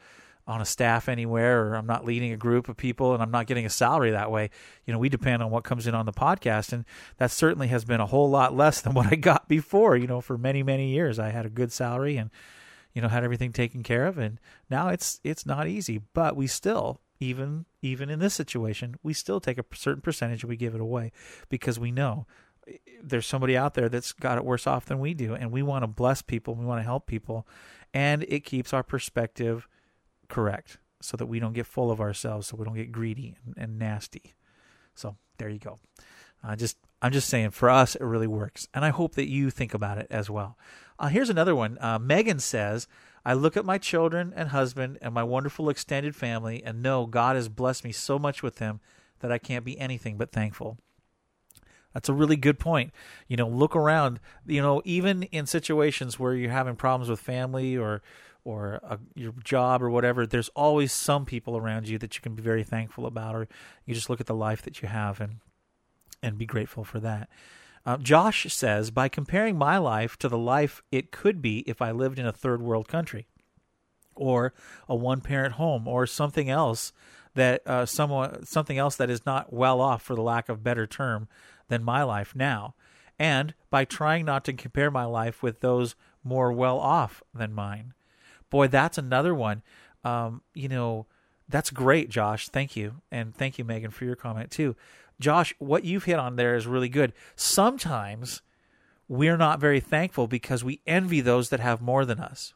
on a staff anywhere or I'm not leading a group of people and I'm not getting a salary that way. You know, we depend on what comes in on the podcast and that certainly has been a whole lot less than what I got before, you know, for many many years I had a good salary and you know had everything taken care of and now it's it's not easy, but we still even even in this situation, we still take a certain percentage and we give it away because we know there's somebody out there that's got it worse off than we do and we want to bless people, we want to help people and it keeps our perspective correct so that we don't get full of ourselves, so we don't get greedy and, and nasty. So there you go. I just I'm just saying for us it really works, and I hope that you think about it as well. Uh, here's another one. Uh, Megan says, "I look at my children and husband and my wonderful extended family, and know God has blessed me so much with them that I can't be anything but thankful." That's a really good point. You know, look around. You know, even in situations where you're having problems with family or or a, your job or whatever, there's always some people around you that you can be very thankful about, or you just look at the life that you have and and be grateful for that. Uh, Josh says, by comparing my life to the life it could be if I lived in a third world country, or a one parent home, or something else that uh, someone something else that is not well off, for the lack of better term, than my life now, and by trying not to compare my life with those more well off than mine boy, that's another one. Um, you know, That's great, Josh. Thank you. And thank you, Megan, for your comment too. Josh, what you've hit on there is really good. Sometimes we're not very thankful because we envy those that have more than us.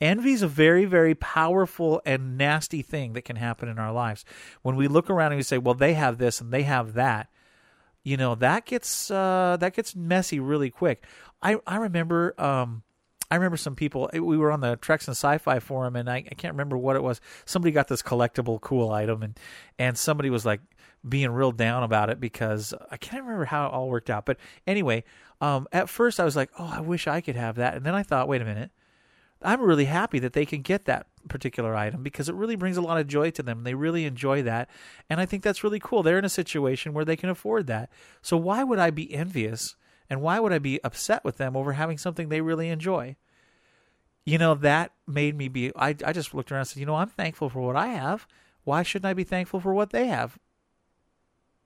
Envy is a very, very powerful and nasty thing that can happen in our lives. When we look around and we say, "Well, they have this and they have that," you know, that gets uh, that gets messy really quick. I I remember um, I remember some people. We were on the Treks in Sci-Fi forum, and I, I can't remember what it was. Somebody got this collectible cool item, and and somebody was like being real down about it because I can't remember how it all worked out. But anyway, um, at first I was like, "Oh, I wish I could have that," and then I thought, "Wait a minute." I'm really happy that they can get that particular item because it really brings a lot of joy to them. They really enjoy that. And I think that's really cool. They're in a situation where they can afford that. So why would I be envious and why would I be upset with them over having something they really enjoy? You know, that made me be I I just looked around and said, "You know, I'm thankful for what I have. Why shouldn't I be thankful for what they have?"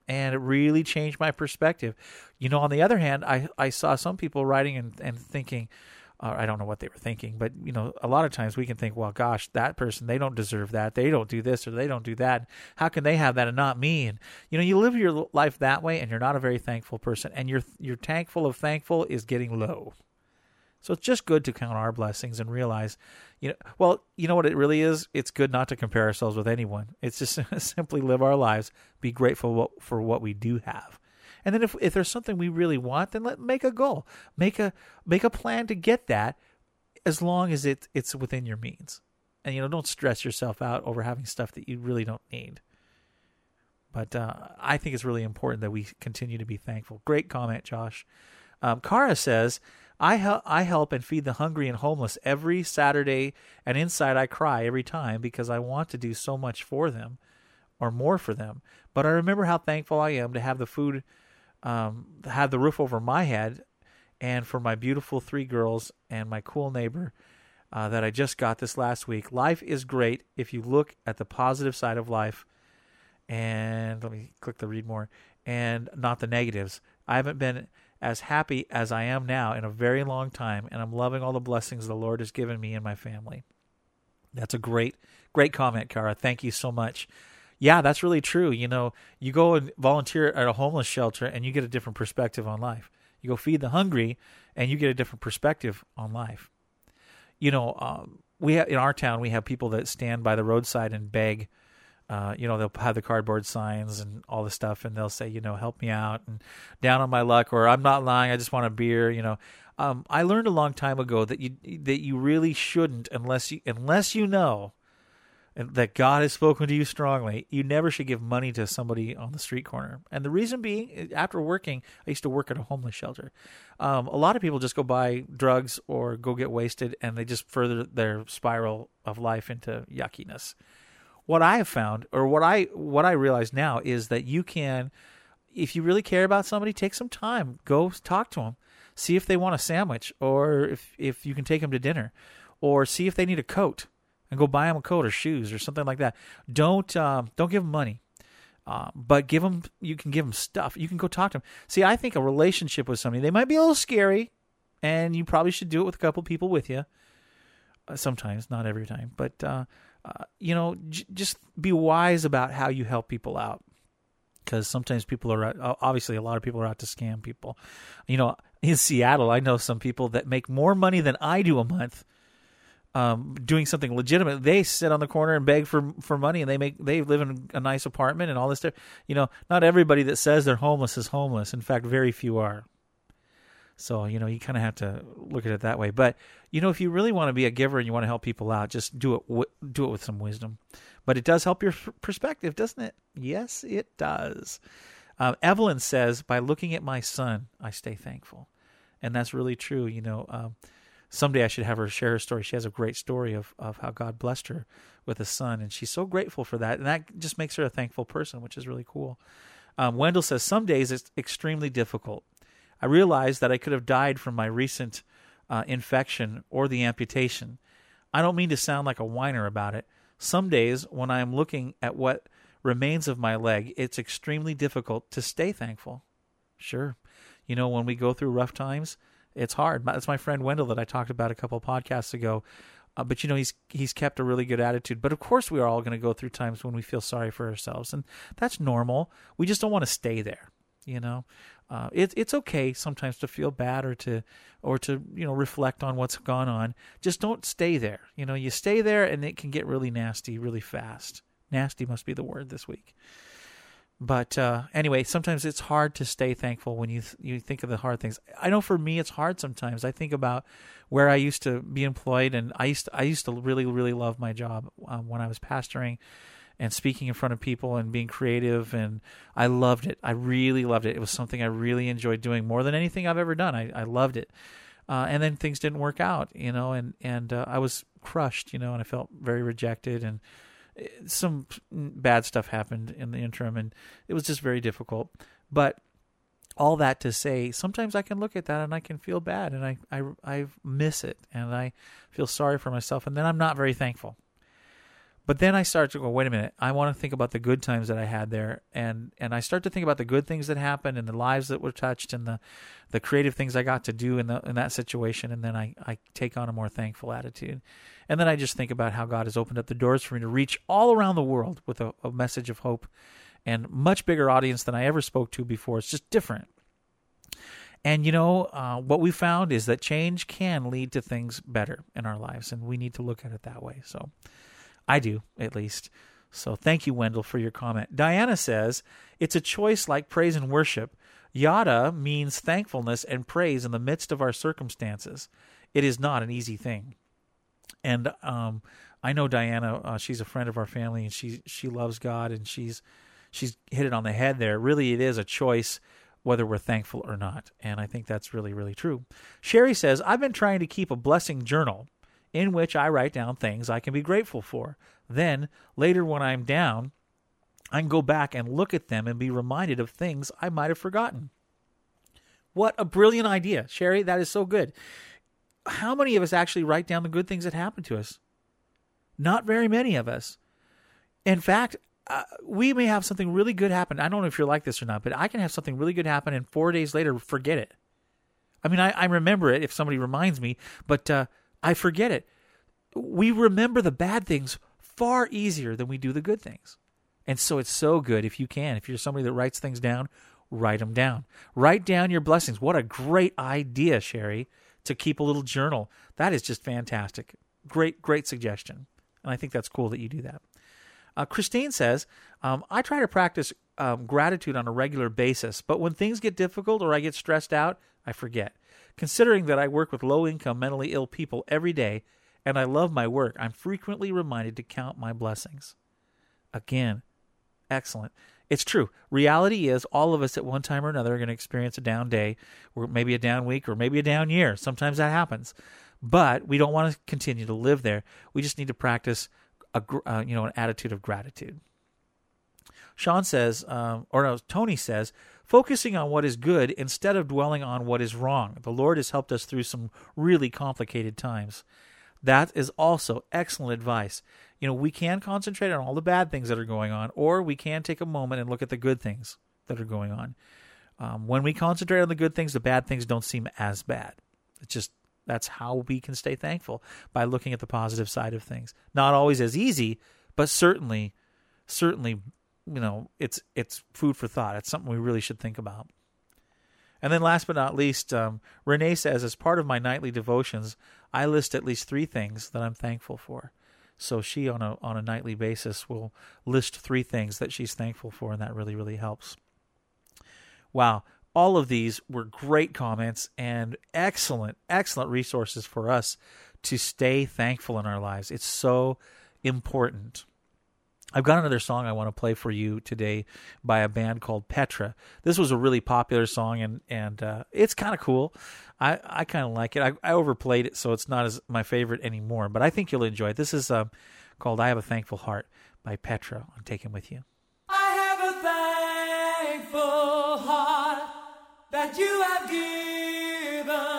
And it really changed my perspective. You know, on the other hand, I I saw some people writing and and thinking, Uh, I don't know what they were thinking, but you know, a lot of times we can think, well, gosh, that person, they don't deserve that. They don't do this or they don't do that. How can they have that and not me? And you know, you live your life that way and you're not a very thankful person and your your tank full of thankful is getting low. So it's just good to count our blessings and realize, you know, well, you know what it really is? It's good not to compare ourselves with anyone. It's just simply live our lives, be grateful for what we do have. And then if if there's something we really want, then let make a goal. Make a make a plan to get that as long as it it's within your means. And you know, don't stress yourself out over having stuff that you really don't need. But uh, I think it's really important that we continue to be thankful. Great comment, Josh. Um, Kara says, I, hel- I help and feed the hungry and homeless every Saturday, and inside I cry every time because I want to do so much for them or more for them. But I remember how thankful I am to have the food um, had the roof over my head, and for my beautiful three girls and my cool neighbor uh, that I just got this last week. Life is great if you look at the positive side of life. And let me click the read more, and not the negatives. I haven't been as happy as I am now in a very long time, and I'm loving all the blessings the Lord has given me and my family. That's a great, great comment, Kara. Thank you so much yeah, that's really true. You know, you go and volunteer at a homeless shelter and you get a different perspective on life. You go feed the hungry and you get a different perspective on life. You know, um, we have, in our town we have people that stand by the roadside and beg. Uh, you know, they'll have the cardboard signs and all the stuff, and they'll say, you know, help me out and down on my luck, or I'm not lying, I just want a beer. You know, um, I learned a long time ago that you that you really shouldn't unless you unless you know that God has spoken to you strongly, you never should give money to somebody on the street corner. And the reason being, after working, I used to work at a homeless shelter. Um, a lot of people just go buy drugs or go get wasted, and they just further their spiral of life into yuckiness. What I have found, or what I what I realize now, is that you can, if you really care about somebody, take some time, go talk to them, see if they want a sandwich, or if if you can take them to dinner, or see if they need a coat and go buy them a coat or shoes or something like that. Don't um, don't give them money, uh, but give them. You can give them stuff. You can go talk to them. See, I think a relationship with somebody they might be a little scary, and you probably should do it with a couple people with you. Uh, sometimes, not every time, but uh, uh you know, j- just be wise about how you help people out. Because sometimes people are obviously a lot of people are out to scam people. You know, in Seattle, I know some people that make more money than I do a month um, doing something legitimate. They sit on the corner and beg for for money, and they make they live in a nice apartment and all this stuff. You know, not everybody that says they're homeless is homeless. In fact, very few are. So you know, you kind of have to look at it that way. But you know, if you really want to be a giver and you want to help people out, just do it w- do it with some wisdom. But it does help your perspective, doesn't it? Yes, it does. Um, Evelyn says, by looking at my son, I stay thankful, and that's really true. You know. Um, someday I should have her share her story. She has a great story of, of how God blessed her with a son, and she's so grateful for that. And that just makes her a thankful person, which is really cool. Um, Wendell says, Some days it's extremely difficult. I realize that I could have died from my recent uh, infection or the amputation. I don't mean to sound like a whiner about it. Some days, when I am looking at what remains of my leg, it's extremely difficult to stay thankful. Sure. You know, when we go through rough times, it's hard. That's my friend Wendell that I talked about a couple podcasts ago. Uh, but you know he's he's kept a really good attitude. But of course we are all going to go through times when we feel sorry for ourselves, and that's normal. We just don't want to stay there. You know, uh, it's it's okay sometimes to feel bad or to or to you know reflect on what's gone on. Just don't stay there. You know, you stay there and it can get really nasty really fast. Nasty must be the word this week. But uh, anyway, sometimes it's hard to stay thankful when you th- you think of the hard things. I know for me it's hard sometimes. I think about where I used to be employed, and I used to, I used to really really love my job um, when I was pastoring and speaking in front of people and being creative, and I loved it. I really loved it. It was something I really enjoyed doing more than anything I've ever done. I, I loved it. Uh, and then things didn't work out, you know, and and uh, I was crushed, you know, and I felt very rejected and some bad stuff happened in the interim, and it was just very difficult. But all that to say, sometimes I can look at that and I can feel bad, and I I I miss it, and I feel sorry for myself, and then I'm not very thankful. But then I start to go, wait a minute, I want to think about the good times that I had there, and and I start to think about the good things that happened and the lives that were touched and the the creative things I got to do in the in that situation, and then I I take on a more thankful attitude, and then I just think about how God has opened up the doors for me to reach all around the world with a, a message of hope, and much bigger audience than I ever spoke to before. It's just different. And you know uh, what we found is that change can lead to things better in our lives, and we need to look at it that way. So. I do, at least. So thank you, Wendell, for your comment. Diana says, It's a choice like praise and worship. Yada means thankfulness and praise in the midst of our circumstances. It is not an easy thing. And um, I know Diana, uh, she's a friend of our family and she she loves God and she's she's hit it on the head there. Really it is a choice whether we're thankful or not. And I think that's really, really true. Sherry says, I've been trying to keep a blessing journal in which I write down things I can be grateful for. Then, later when I'm down, I can go back and look at them and be reminded of things I might have forgotten. What a brilliant idea, Sherry. That is so good. How many of us actually write down the good things that happen to us? Not very many of us. In fact, uh, we may have something really good happen. I don't know if you're like this or not, but I can have something really good happen and four days later forget it. I mean, I, I remember it if somebody reminds me, but uh, I forget it. We remember the bad things far easier than we do the good things. And so it's so good if you can. If you're somebody that writes things down, write them down. Write down your blessings. What a great idea, Sherry, to keep a little journal. That is just fantastic. Great, great suggestion. And I think that's cool that you do that. Uh, Christine says, um, I try to practice um, gratitude on a regular basis, but when things get difficult or I get stressed out, I forget. Considering that I work with low income, mentally ill people every day and I love my work, I'm frequently reminded to count my blessings. Again, excellent. It's true. Reality is all of us at one time or another are going to experience a down day, or maybe a down week, or maybe a down year. Sometimes that happens. But we don't want to continue to live there. We just need to practice a uh, you know an attitude of gratitude. Sean says, um, or no, Tony says, focusing on what is good instead of dwelling on what is wrong. The Lord has helped us through some really complicated times. That is also excellent advice. You know, we can concentrate on all the bad things that are going on, or we can take a moment and look at the good things that are going on. Um, when we concentrate on the good things, the bad things don't seem as bad. It's just that's how we can stay thankful by looking at the positive side of things. Not always as easy, but certainly, certainly you know, it's it's food for thought. It's something we really should think about. And then, last but not least, um, Renee says, as part of my nightly devotions, I list at least three things that I'm thankful for. So she, on a on a nightly basis, will list three things that she's thankful for, and that really really helps. Wow, all of these were great comments and excellent excellent resources for us to stay thankful in our lives. It's so important. I've got another song I want to play for you today by a band called Petra. This was a really popular song, and and uh, it's kind of cool. I, I kind of like it. I, I overplayed it, so it's not as my favorite anymore. But I think you'll enjoy it. This is uh, called "I Have a Thankful Heart" by Petra. I'm taking with you. I have a thankful heart that you have given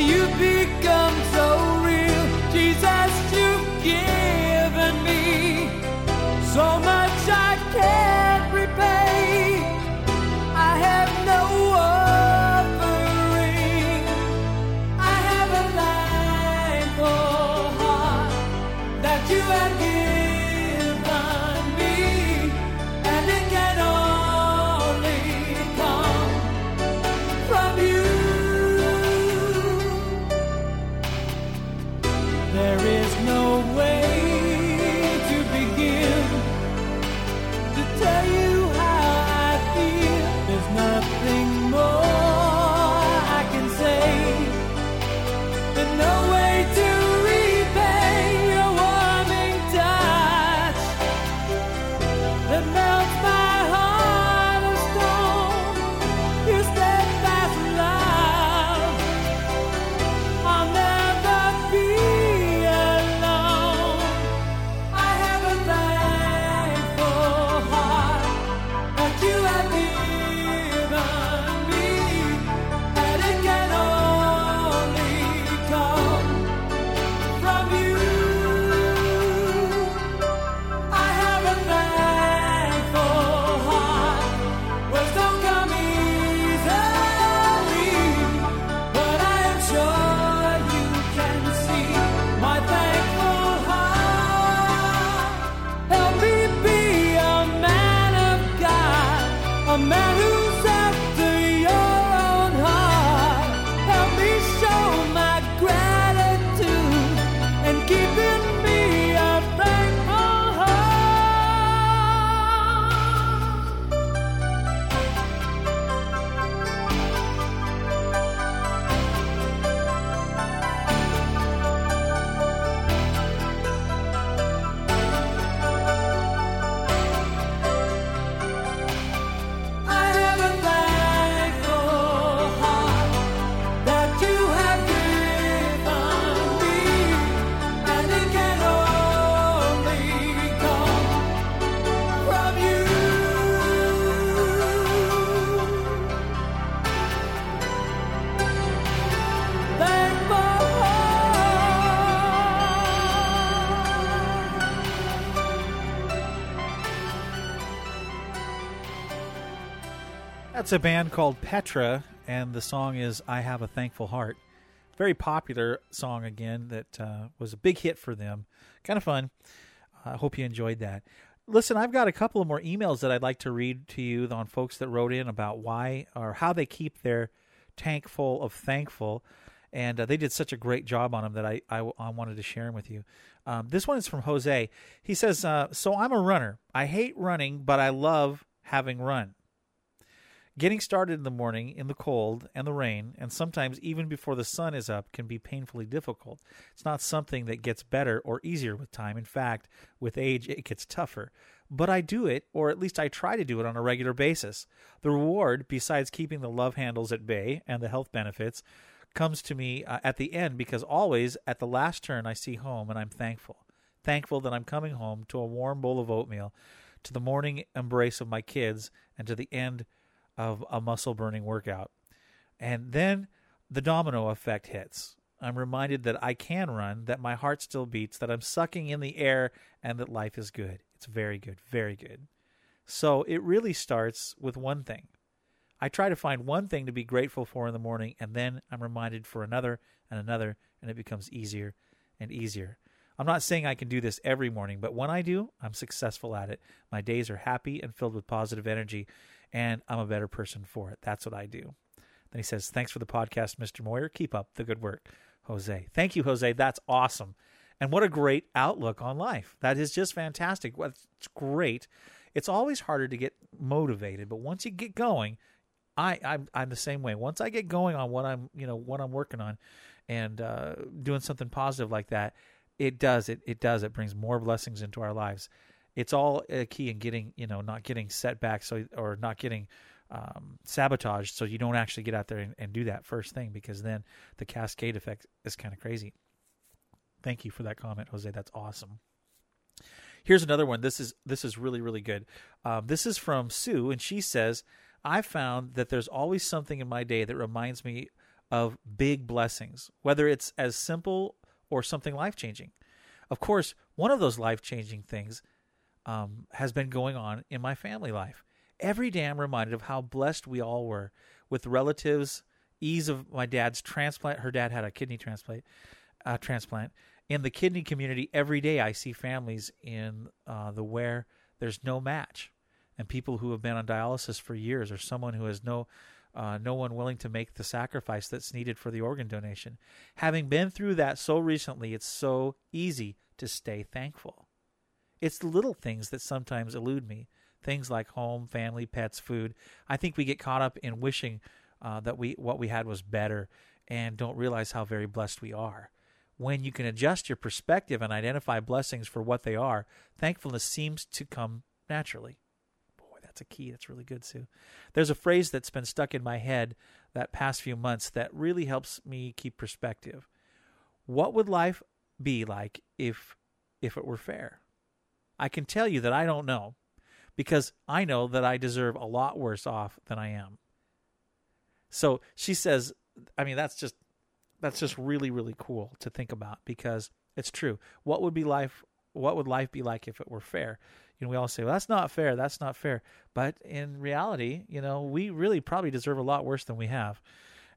you be It's a band called Petra, and the song is I Have a Thankful Heart. Very popular song again that uh, was a big hit for them. Kind of fun. I uh, hope you enjoyed that. Listen, I've got a couple of more emails that I'd like to read to you on folks that wrote in about why or how they keep their tank full of thankful. And uh, they did such a great job on them that I, I, I wanted to share them with you. Um, this one is from Jose. He says, uh, So I'm a runner. I hate running, but I love having run. Getting started in the morning in the cold and the rain, and sometimes even before the sun is up, can be painfully difficult. It's not something that gets better or easier with time. In fact, with age, it gets tougher. But I do it, or at least I try to do it on a regular basis. The reward, besides keeping the love handles at bay and the health benefits, comes to me uh, at the end because always at the last turn I see home and I'm thankful. Thankful that I'm coming home to a warm bowl of oatmeal, to the morning embrace of my kids, and to the end of a muscle burning workout. And then the domino effect hits. I'm reminded that I can run, that my heart still beats, that I'm sucking in the air, and that life is good. It's very good, very good. So it really starts with one thing. I try to find one thing to be grateful for in the morning, and then I'm reminded for another and another, and it becomes easier and easier. I'm not saying I can do this every morning, but when I do, I'm successful at it. My days are happy and filled with positive energy, and I'm a better person for it. That's what I do. Then he says, Thanks for the podcast, Mr. Moyer. Keep up the good work, Jose. Thank you, Jose. That's awesome. And what a great outlook on life. That is just fantastic. It's great. It's always harder to get motivated, but once you get going, I, I'm, I'm the same way. Once I get going on what I'm, you know, what I'm working on, and uh, doing something positive like that, it does. It it does. It brings more blessings into our lives it's all a key in getting you know not getting setbacks so or not getting um, sabotaged so you don't actually get out there and, and do that first thing because then the cascade effect is kind of crazy. Thank you for that comment jose. That's awesome. Here's another one. This is this is really really good. Um, this is from sue and she says i found that there's always something in my day that reminds me of big blessings, whether it's as simple or something life changing. Of course, one of those life changing things um, has been going on in my family life. Every day I'm reminded of how blessed we all were with relatives, ease of my dad's transplant. Her dad had a kidney transplant. Uh, transplant in the kidney community. Every day I see families in uh, the where there's no match, and people who have been on dialysis for years, or someone who has no uh, no one willing to make the sacrifice that's needed for the organ donation. Having been through that so recently, it's so easy to stay thankful. It's little things that sometimes elude me. Things like home, family, pets, food. I think we get caught up in wishing uh, that we what we had was better and don't realize how very blessed we are. When you can adjust your perspective and identify blessings for what they are, thankfulness seems to come naturally. Boy, that's a key. That's really good, Sue. There's a phrase that's been stuck in my head that past few months that really helps me keep perspective. What would life be like if if it were fair? I can tell you that I don't know because I know that I deserve a lot worse off than I am. So she says, I mean, that's just that's just really really cool to think about because it's true. What would be life? What would life be like if it were fair? You know, we all say, "Well, that's not fair. That's not fair." But in reality, you know, we really probably deserve a lot worse than we have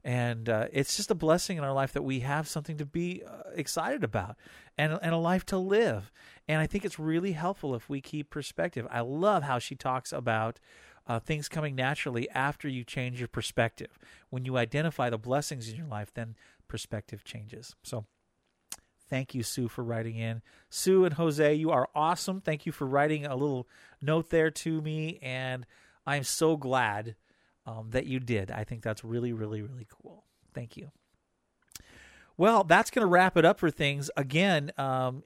and uh, it's just a blessing in our life that we have something to be uh, excited about and, and a life to live. And i think it's really helpful if we keep perspective. I love how she talks about uh, things coming naturally after you change your perspective. When you identify the blessings in your life then perspective changes. So thank you sue for writing in. Sue and jose you are awesome. Thank you for writing a little note there to me and i'm so glad um, that you did. I think that's really, really, really cool. Thank you. Well, that's going to wrap it up for things. Again, um,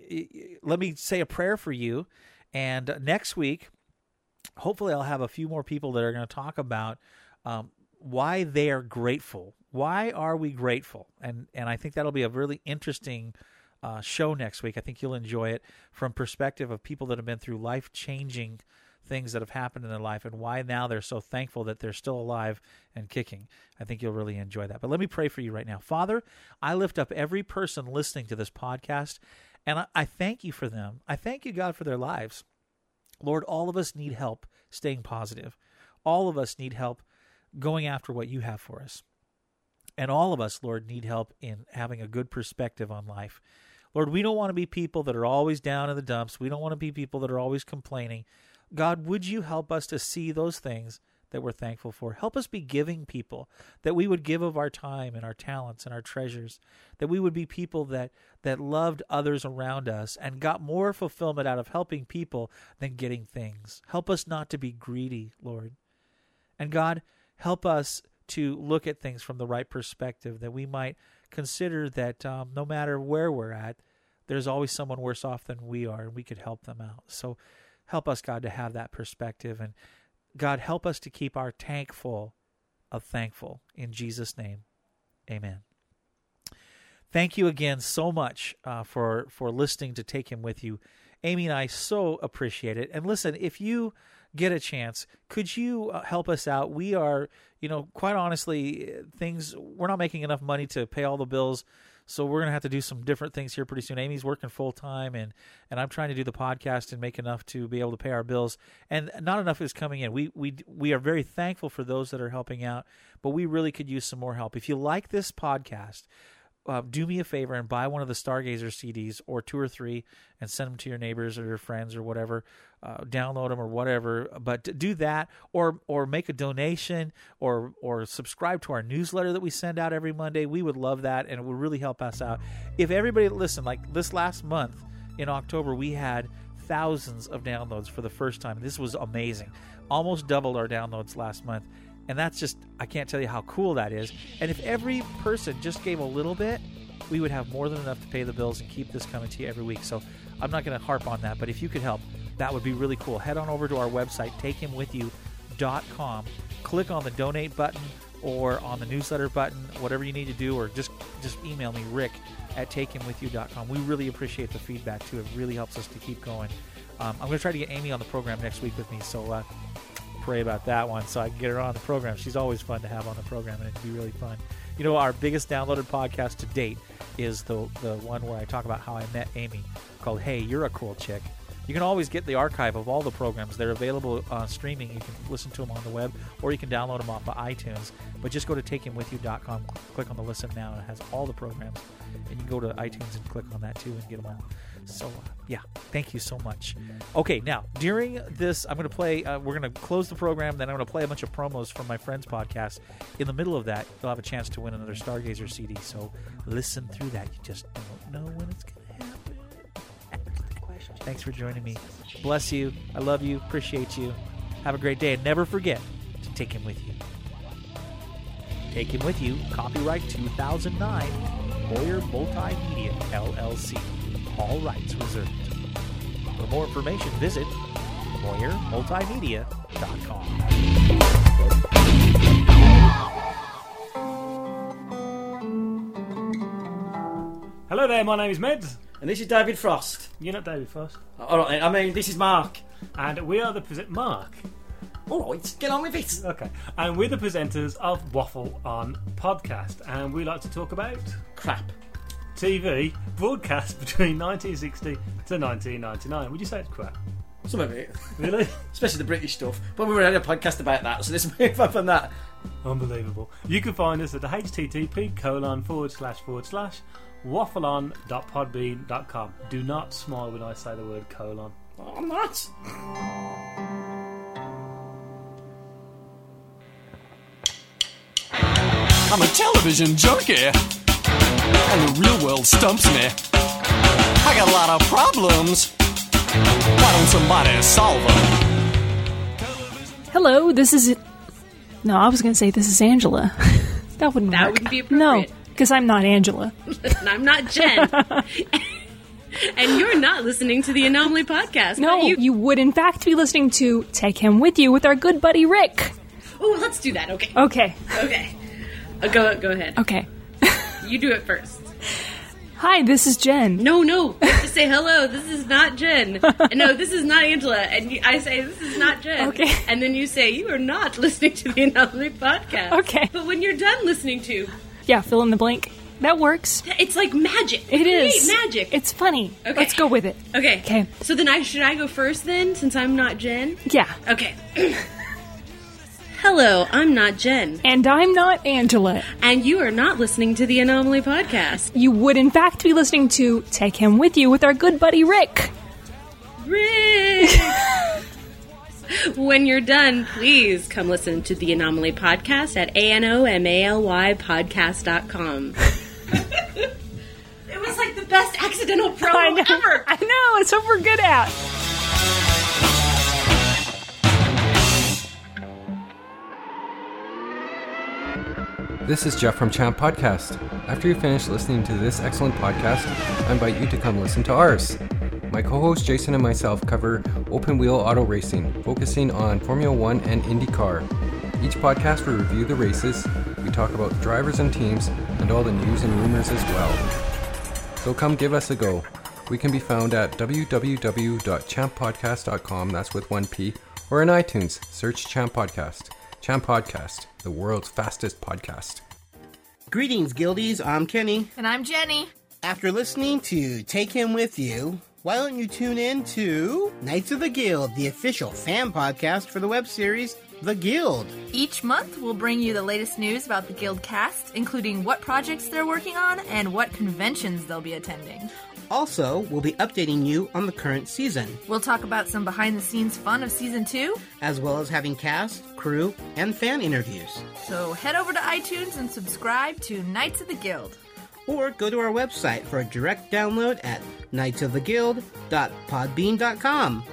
let me say a prayer for you. And next week, hopefully, I'll have a few more people that are going to talk about um, why they are grateful. Why are we grateful? And and I think that'll be a really interesting uh, show next week. I think you'll enjoy it from perspective of people that have been through life changing things that have happened in their life and why now they're so thankful that they're still alive and kicking. I think you'll really enjoy that. But let me pray for you right now. Father, I lift up every person listening to this podcast and I, thank you for them. I thank you, God, for their lives. Lord, all of us need help staying positive. All of us need help going after what you have for us. And all of us, Lord, need help in having a good perspective on life. Lord, we don't want to be people that are always down in the dumps. We don't want to be people that are always complaining. God, would you help us to see those things that we're thankful for? Help us be giving people, that we would give of our time and our talents and our treasures, that we would be people that, that loved others around us and got more fulfillment out of helping people than getting things. Help us not to be greedy, Lord. And God, help us to look at things from the right perspective, that we might consider that um, no matter where we're at, there's always someone worse off than we are, and we could help them out. So Help us, God, to have that perspective. And God, help us to keep our tank full of thankful. In Jesus' name, amen. Thank you again so much uh, for, for listening to Take Him With You. Amy and I so appreciate it. And listen, if you get a chance, could you uh, help us out? We are, you know, quite honestly, things, we're not making enough money to pay all the bills so we're gonna have to do some different things here pretty soon. Amy's working full time, and and I'm trying to do the podcast and make enough to be able to pay our bills. And not enough is coming in. We we we are very thankful for those that are helping out, but we really could use some more help. If you like this podcast, uh, do me a favor and buy one of the Stargazer CDs or two or three and send them to your neighbors or your friends or whatever. Uh, download them or whatever. But do that or or make a donation or or subscribe to our newsletter that we send out every Monday. We would love that and it would really help us out. If everybody listen, like this last month in October, we had thousands of downloads for the first time. This was amazing. Almost doubled our downloads last month and that's just, I can't tell you how cool that is. And if every person just gave a little bit, we would have more than enough to pay the bills and keep this coming to you every week. So I'm not going to harp on that, but if you could help, that would be really cool. Head on over to our website, takehimwithyou.com. Click on the donate button or on the newsletter button, whatever you need to do, or just just email me, Rick at takehimwithyou.com. We really appreciate the feedback too. It really helps us to keep going. Um, I'm going to try to get Amy on the program next week with me, so uh, pray about that one so I can get her on the program. She's always fun to have on the program, and it'd be really fun. You know, our biggest downloaded podcast to date is the the one where I talk about how I met Amy, called "Hey, You're a Cool Chick." You can always get the archive of all the programs. They're available on streaming. You can listen to them on the web, or you can download them off of iTunes. But just go to takehimwithyou.com, click on the listen now, and it has all the programs. And you can go to iTunes and click on that too and get them all. So, uh, yeah, thank you so much. Okay, now, during this, I'm going to play, uh, we're going to close the program, then I'm going to play a bunch of promos from my friend's podcast. In the middle of that, you'll have a chance to win another Stargazer CD. So, listen through that. You just don't know when it's going to happen. Thanks for joining me. Bless you. I love you. Appreciate you. Have a great day. And never forget to take him with you. Take him with you. Copyright 2009. Moyer Multimedia, LLC. All rights reserved. For more information, visit MoyerMultimedia.com. Hello there, my name is Meds. And this is David Frost. You're not David Frost. All right, I mean, this is Mark. And we are the present Mark. All right, get on with it. Okay. And we're the presenters of Waffle On Podcast. And we like to talk about Crap. TV broadcast between 1960 to 1999. Would you say it's crap? Some of it. Really? Especially the British stuff. But we already had a podcast about that, so let's move on from that. Unbelievable. You can find us at the http colon forward slash forward slash waffleon.podbean.com. Do not smile when I say the word colon. Oh, I'm not. I'm a television junkie, and the real world stumps me. I got a lot of problems. Why don't somebody solve them? Hello, this is. No, I was going to say this is Angela. that wouldn't That work. wouldn't be No, because I'm not Angela. and I'm not Jen. and you're not listening to the Anomaly podcast. No, you, you. would in fact be listening to Take Him With You with our good buddy Rick. Oh, let's do that. Okay. Okay, Okay. Uh, go go ahead. okay. You do it first. Hi, this is Jen. No, no. You have to say hello. This is not Jen. And no, this is not Angela. And you, I say this is not Jen. Okay. And then you say you are not listening to the Anomaly podcast. Okay. But when you're done listening to, Yeah, fill in the blank. That works. it's like magic. It is magic. It's funny. Okay. Let's go with it. okay. Okay. So then I should I go first then, since I'm not Jen? Yeah. Okay. Hello, I'm not Jen, And I'm not Angela. and you are not listening to the Anomaly podcast. You would in fact be listening to Take Him With You with our good buddy Rick. Rick! when you're done, please come listen to the Anomaly podcast at A-N-O-M-A-L-Y podcast.com. it was like the best accidental I promo know. ever! I know. It's what we're good at. This is Jeff from Champ Podcast. After you finish listening to this excellent podcast, I invite you to come listen to ours. My co host Jason and myself cover open wheel auto racing, focusing on Formula One and IndyCar. Each podcast we review the races, we talk about drivers and teams, and all the news and rumors as well. So come give us a go. We can be found at www.champpodcast.com, that's with one P, or in iTunes, search Champ Podcast. Champ Podcast, the world's fastest podcast. Greetings, Guildies. I'm Kenny. And I'm Jenny. After listening to Take Him With You, why don't you tune in to Knights of the Guild, the official fan podcast for the web series The Guild? Each month, we'll bring you the latest news about the Guild cast, including what projects they're working on and what conventions they'll be attending. Also, we'll be updating you on the current season, We'll talk about some behind the scenes fun of season two. as well as having cast, crew, and fan interviews. So head over to iTunes and subscribe to Knights of the Guild. Or go to our website for a direct download at knightsoftheguild.podbean.com.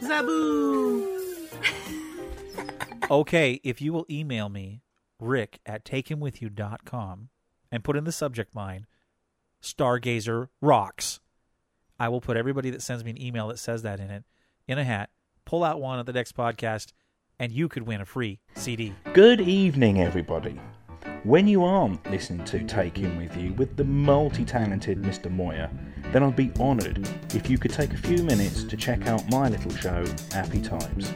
Zaboo! okay, if you will email me, rick at takehimwithyou.com, and put in the subject line, Stargazer Rocks, I will put everybody that sends me an email that says that in it in a hat, pull out one at the next podcast, and you could win a free CD. Good evening, everybody. When you aren't listening to Take Him With You with the multi talented Mr. Moyer, then I'd be honoured if you could take a few minutes to check out my little show, Appy Times.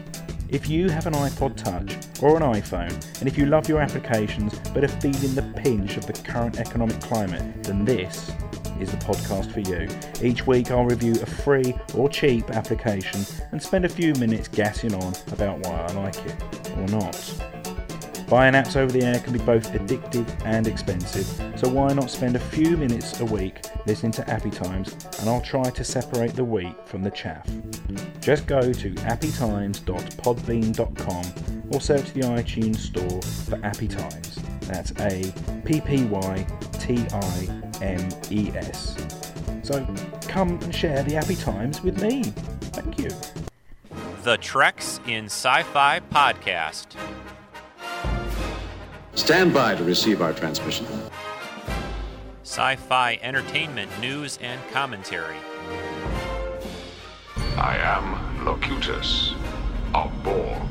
If you have an iPod Touch or an iPhone, and if you love your applications but are feeling the pinch of the current economic climate, then this is the podcast for you. Each week I'll review a free or cheap application and spend a few minutes gassing on about why I like it or not. Buying apps over the air can be both addictive and expensive, so why not spend a few minutes a week listening to Appy Times and I'll try to separate the wheat from the chaff. Just go to appytimes.podbean.com or search the iTunes store for Appy Times. That's A P P Y T I M E S. So come and share the Appy Times with me. Thank you. The Treks in Sci Fi Podcast. Stand by to receive our transmission. Sci fi entertainment news and commentary. I am Locutus of Borg.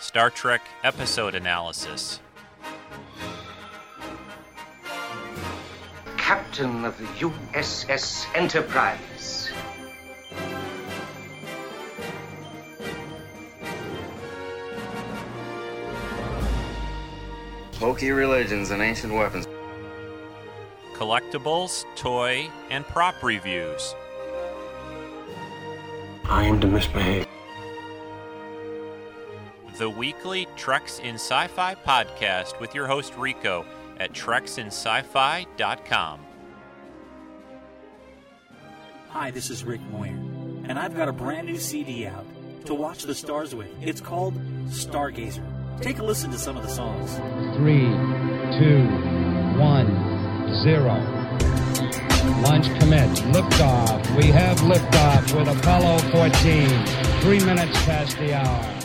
Star Trek episode analysis. Captain of the USS Enterprise. Hokey religions and ancient weapons. Collectibles, toy, and prop reviews. I am to misbehave. The weekly Treks in Sci Fi podcast with your host Rico at treksinsci-fi.com. Hi, this is Rick Moyer, and I've got a brand new CD out to watch the stars with. It's called Stargazer. Take a listen to some of the songs. Three, two, one, zero. Launch commit. Liftoff. We have liftoff with Apollo 14. Three minutes past the hour.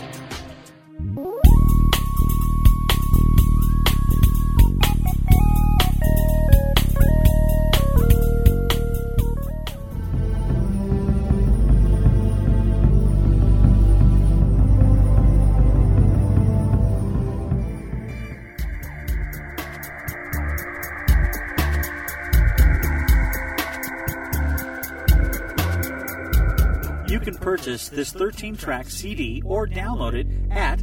This 13 track CD or download it at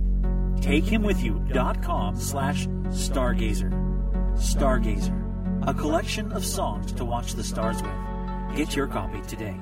takehimwithyou.com slash stargazer. Stargazer, a collection of songs to watch the stars with. Get your copy today.